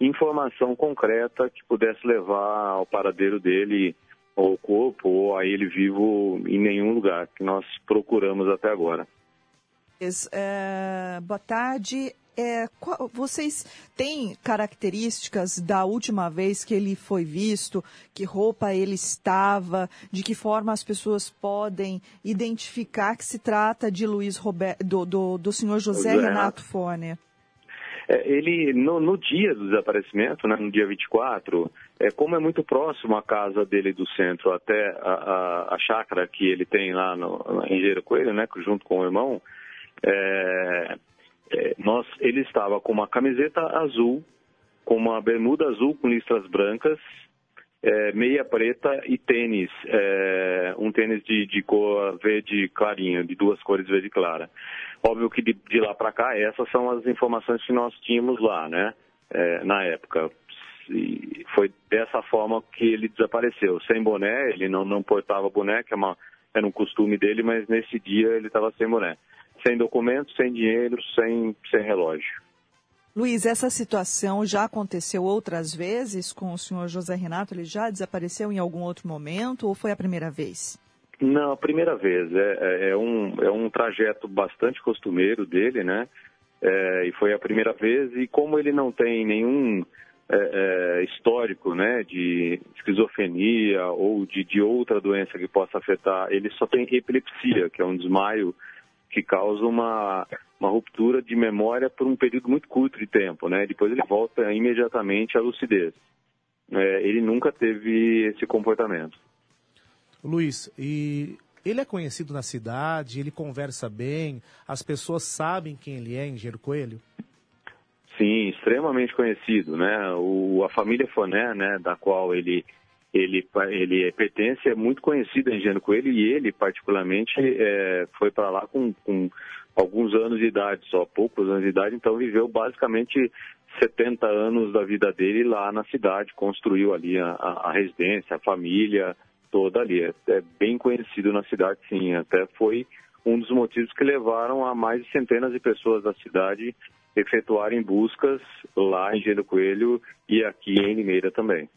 informação concreta que pudesse levar ao paradeiro dele, ou ao corpo, ou a ele vivo em nenhum lugar que nós procuramos até agora. É, boa tarde. É, qual- vocês têm características da última vez que ele foi visto? Que roupa ele estava? De que forma as pessoas podem identificar que se trata de Luiz Roberto, do, do, do senhor José José Renato Forner? É, ele, no, no dia do desaparecimento, né, no dia 24, é, como é muito próximo a casa dele do centro até a, a, a chácara que ele tem lá no, em Engenheiro Coelho, né, junto com o irmão, é, é, nós, ele estava com uma camiseta azul, com uma bermuda azul com listras brancas, é, meia preta e tênis, é, um tênis de, de cor verde clarinho, de duas cores verde clara. Óbvio que de, de lá para cá, essas são as informações que nós tínhamos lá, né, é, na época. E foi dessa forma que ele desapareceu, sem boné, ele não, não portava boné, que é uma, era um costume dele, mas nesse dia ele estava sem boné. Sem documento, sem dinheiro, sem, sem relógio. Luiz, essa situação já aconteceu outras vezes com o senhor José Renato? Ele já desapareceu em algum outro momento ou foi a primeira vez? Não, a primeira vez. É, é, é um, é um trajeto bastante costumeiro dele, né? É, e foi a primeira vez. E como ele não tem nenhum é, é, histórico, né, de esquizofrenia ou de, de outra doença que possa afetar, ele só tem epilepsia, que é um desmaio que causa uma, uma ruptura de memória por um período muito curto de tempo, né? Depois ele volta imediatamente à lucidez. É, ele nunca teve esse comportamento. Luiz, e ele é conhecido na cidade, ele conversa bem, as pessoas sabem quem ele é, Engenheiro Coelho? Sim, extremamente conhecido, né? O, a família Foné, né, da qual ele ele, ele pertence, é muito conhecido em Engenheiro Coelho e ele, particularmente, é, foi para lá com, com, alguns anos de idade, só poucos anos de idade, então viveu basicamente 70 anos da vida dele lá na cidade, construiu ali a, a residência, a família toda ali. É, é, bem conhecido na cidade, sim. Até foi um dos motivos que levaram a mais de centenas de pessoas da cidade efetuarem buscas lá em Engenheiro Coelho e aqui em Limeira também.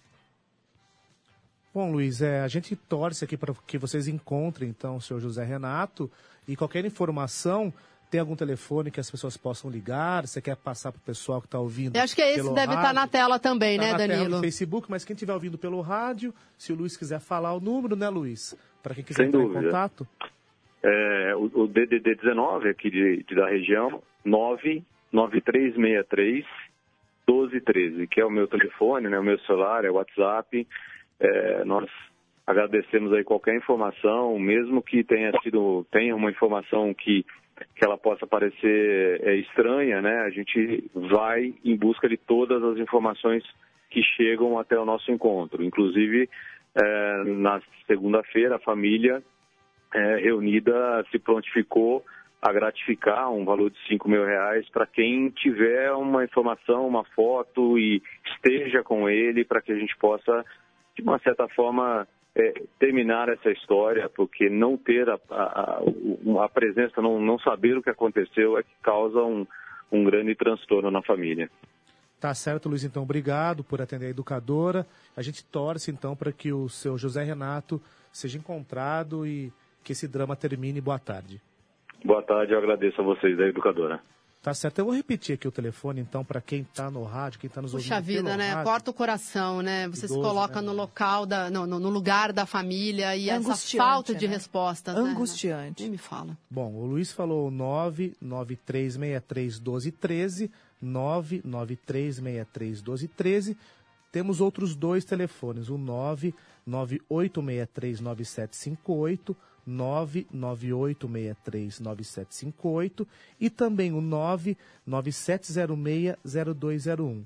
Bom, Luiz, é, a gente torce aqui para que vocês encontrem, então, o senhor José Renato. E qualquer informação, tem algum telefone que as pessoas possam ligar? Você quer passar para o pessoal que está ouvindo? Eu acho que esse deve estar tá na tela também, tá né, na Danilo? Tela no Facebook, mas quem estiver ouvindo pelo rádio, se o Luiz quiser falar o número, né, Luiz? Para quem quiser Sem entrar dúvida. em contato. É, o, o DDD 19 aqui de, de, da região, 99363 1213, que é o meu telefone, né, o meu celular, é o WhatsApp. É, nós agradecemos aí qualquer informação, mesmo que tenha sido tenha uma informação que que ela possa parecer é, estranha, né? A gente vai em busca de todas as informações que chegam até o nosso encontro. Inclusive, é, na segunda-feira, a família é, reunida se prontificou a gratificar um valor de 5 mil reais para quem tiver uma informação, uma foto e esteja com ele para que a gente possa de uma certa forma, é, terminar essa história, porque não ter a, a, a, presença, não, não saber o que aconteceu é que causa um, um grande transtorno na família. Tá certo, Luiz. Então, obrigado por atender a educadora. A gente torce, então, para que o seu José Renato seja encontrado e que esse drama termine. Boa tarde. Boa tarde, eu agradeço a vocês da educadora. Tá certo. Eu vou repetir aqui o telefone, então, para quem está no rádio, quem está nos Puxa ouvindo. vida, né? Rádio. Corta o coração, né? Você Idoso, se coloca né? no local, da, no, no, lugar da família e É essa falta de né? respostas. Angustiante. Né? Me fala. Bom, o Luiz falou 993631213, 993631213. Temos outros dois telefones, o 998639758, 998639758 e também o 997060201,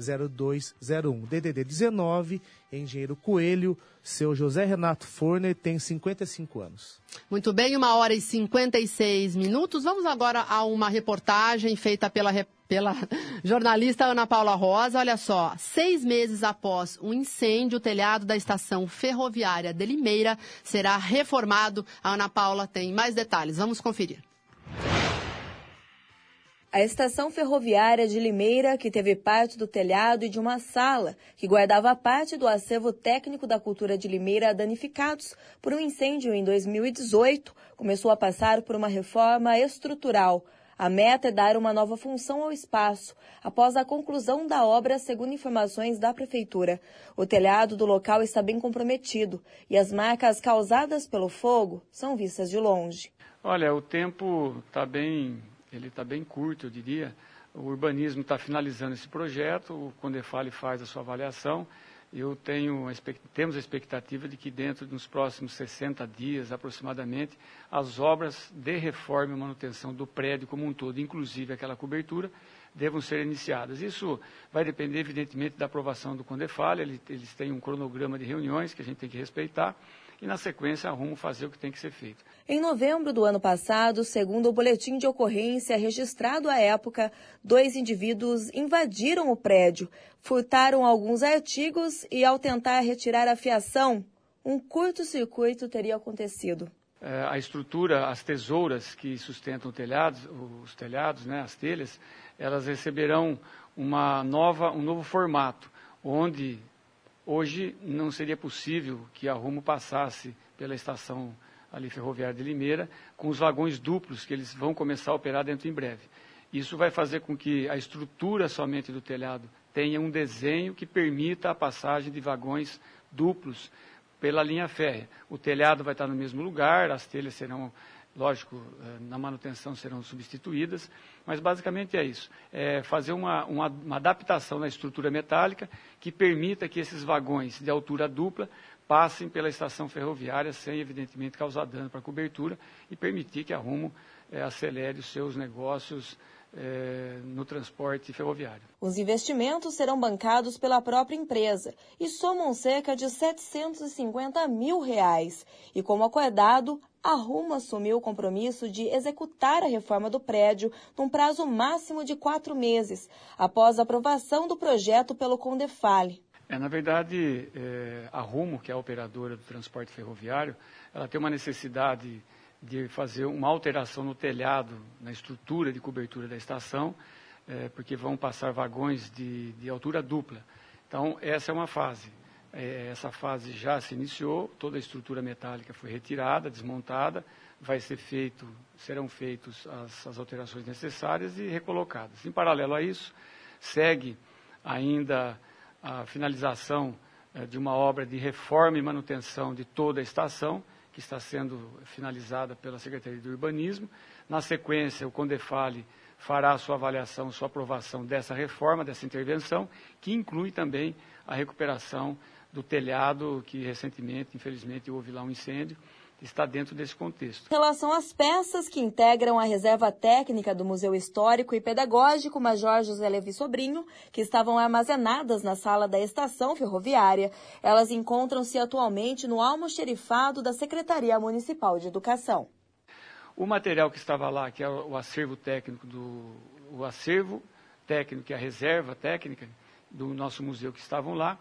997060201. DDD 19, Engenheiro Coelho, seu José Renato Forner tem 55 anos. Muito bem, uma hora e 56 minutos. Vamos agora a uma reportagem feita pela, pela [LAUGHS] jornalista Ana Paula Rosa. Olha só, seis meses após um incêndio, o telhado da estação ferroviária de Limeira será reformado. A Ana Paula tem mais detalhes. Vamos conferir. A estação ferroviária de Limeira, que teve parte do telhado e de uma sala, que guardava parte do acervo técnico da cultura de Limeira danificados por um incêndio em 2018, começou a passar por uma reforma estrutural. A meta é dar uma nova função ao espaço, após a conclusão da obra, segundo informações da Prefeitura. O telhado do local está bem comprometido e as marcas causadas pelo fogo são vistas de longe. Olha, o tempo está bem ele está bem curto, eu diria. O urbanismo está finalizando esse projeto, o Condefale faz a sua avaliação. Eu tenho, temos a expectativa de que dentro dos próximos 60 dias, aproximadamente, as obras de reforma e manutenção do prédio como um todo, inclusive aquela cobertura, devam ser iniciadas. Isso vai depender, evidentemente, da aprovação do Condefale. Ele- Eles têm um cronograma de reuniões que a gente tem que respeitar e, na sequência, a Rumo fazer o que tem que ser feito. Em novembro do ano passado, segundo o boletim de ocorrência registrado à época, dois indivíduos invadiram o prédio, furtaram alguns artigos e, ao tentar retirar a fiação, um curto-circuito teria acontecido. Eh, a estrutura, as tesouras que sustentam o telhado, os telhados, né, as telhas, elas receberão uma nova, um novo formato, onde hoje não seria possível que a Rumo passasse pela estação ali ferroviária de Limeira com os vagões duplos que eles vão começar a operar dentro em breve. Isso vai fazer com que a estrutura somente do telhado tenha um desenho que permita a passagem de vagões duplos pela linha férrea. O telhado vai estar no mesmo lugar, as telhas serão, lógico, eh, na manutenção serão substituídas, mas basicamente é isso. É fazer uma, uma, uma adaptação na estrutura metálica que permita que esses vagões de altura dupla passem pela estação ferroviária sem, evidentemente, causar dano para a cobertura e permitir que a Rumo eh, acelere os seus negócios eh, no transporte ferroviário. Os investimentos serão bancados pela própria empresa e somam cerca de 750 mil reais. E como acordado, a Rumo assumiu o compromisso de executar a reforma do prédio num prazo máximo de quatro meses, após a aprovação do projeto pelo Condefale. É, na verdade, é, a Rumo, que é a operadora do transporte ferroviário, ela tem uma necessidade de fazer uma alteração no telhado, na estrutura de cobertura da estação, é, porque vão passar vagões de, de altura dupla. Então, essa é uma fase. É, essa fase já se iniciou, toda a estrutura metálica foi retirada, desmontada, vai ser feito, serão feitas as, alterações necessárias e recolocadas. Em paralelo a isso, segue ainda a finalização eh, de uma obra de reforma e manutenção de toda a estação, que está sendo finalizada pela Secretaria do Urbanismo. Na sequência, o Condefale fará a sua avaliação, sua aprovação dessa reforma, dessa intervenção, que inclui também a recuperação do telhado, que recentemente, infelizmente, houve lá um incêndio, está dentro desse contexto. Em relação às peças que integram a reserva técnica do Museu Histórico e Pedagógico Major José Levi Sobrinho, que estavam armazenadas na sala da estação ferroviária, elas encontram-se atualmente no almoxerifado da Secretaria Municipal de Educação. O material que estava lá, que é o acervo técnico do o acervo técnico e a reserva técnica do nosso museu que estavam lá,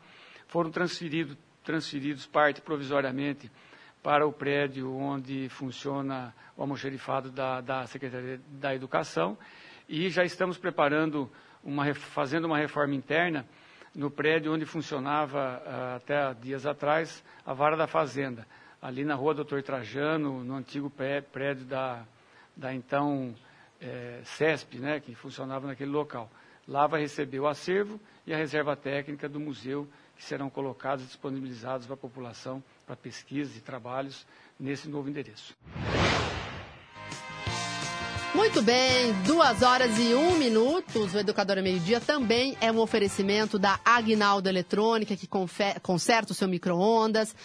foram transferidos, transferidos parte provisoriamente para o prédio onde funciona o almoxerifado da, da Secretaria da Educação e já estamos preparando, uma, fazendo uma reforma interna no prédio onde funcionava uh, até dias atrás a Vara da Fazenda, ali na rua Doutor Trajano, no antigo prédio da, da então eh, CESP, né, que funcionava naquele local. Lá vai receber o acervo e a reserva técnica do museu, que serão colocados e disponibilizados para a população para pesquisas e trabalhos nesse novo endereço. Muito bem, duas horas e um minutos. O Educador é Meio Dia também é um oferecimento da Agnaldo Eletrônica, que conserta o seu micro-ondas,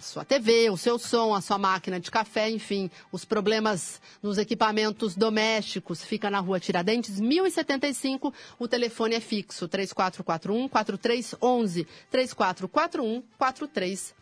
sua TV, o seu som, a sua máquina de café, enfim, os problemas nos equipamentos domésticos. Fica na rua Tiradentes, 1075. O telefone é fixo, 3441-4311. 3441-4311.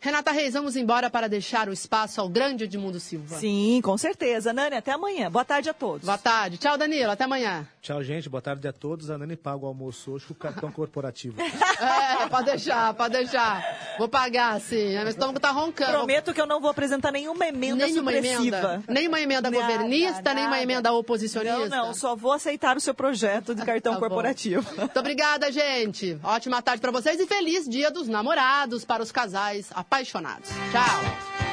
Renata Reis, vamos embora para deixar o espaço ao grande Edmundo Silva. Sim, com certeza. Nani, até amanhã. Boa tarde a todos. Boa tarde. Tchau, Danilo. Até amanhã. Tchau, gente. Boa tarde a todos. A Nani paga o almoço hoje com o cartão corporativo. [LAUGHS] é, pode deixar, pode deixar. Vou pagar, sim. Meu estômago tá roncando. Prometo que eu não vou apresentar nenhuma emenda nenhuma supressiva. Emenda, nenhuma emenda nada, governista, nada. nenhuma emenda oposicionista. Não, não. Só vou aceitar o seu projeto de [LAUGHS] cartão tá corporativo. Muito obrigada, gente. Ótima tarde para vocês e feliz Dia dos Namorados para os casais apaixonados. Tchau.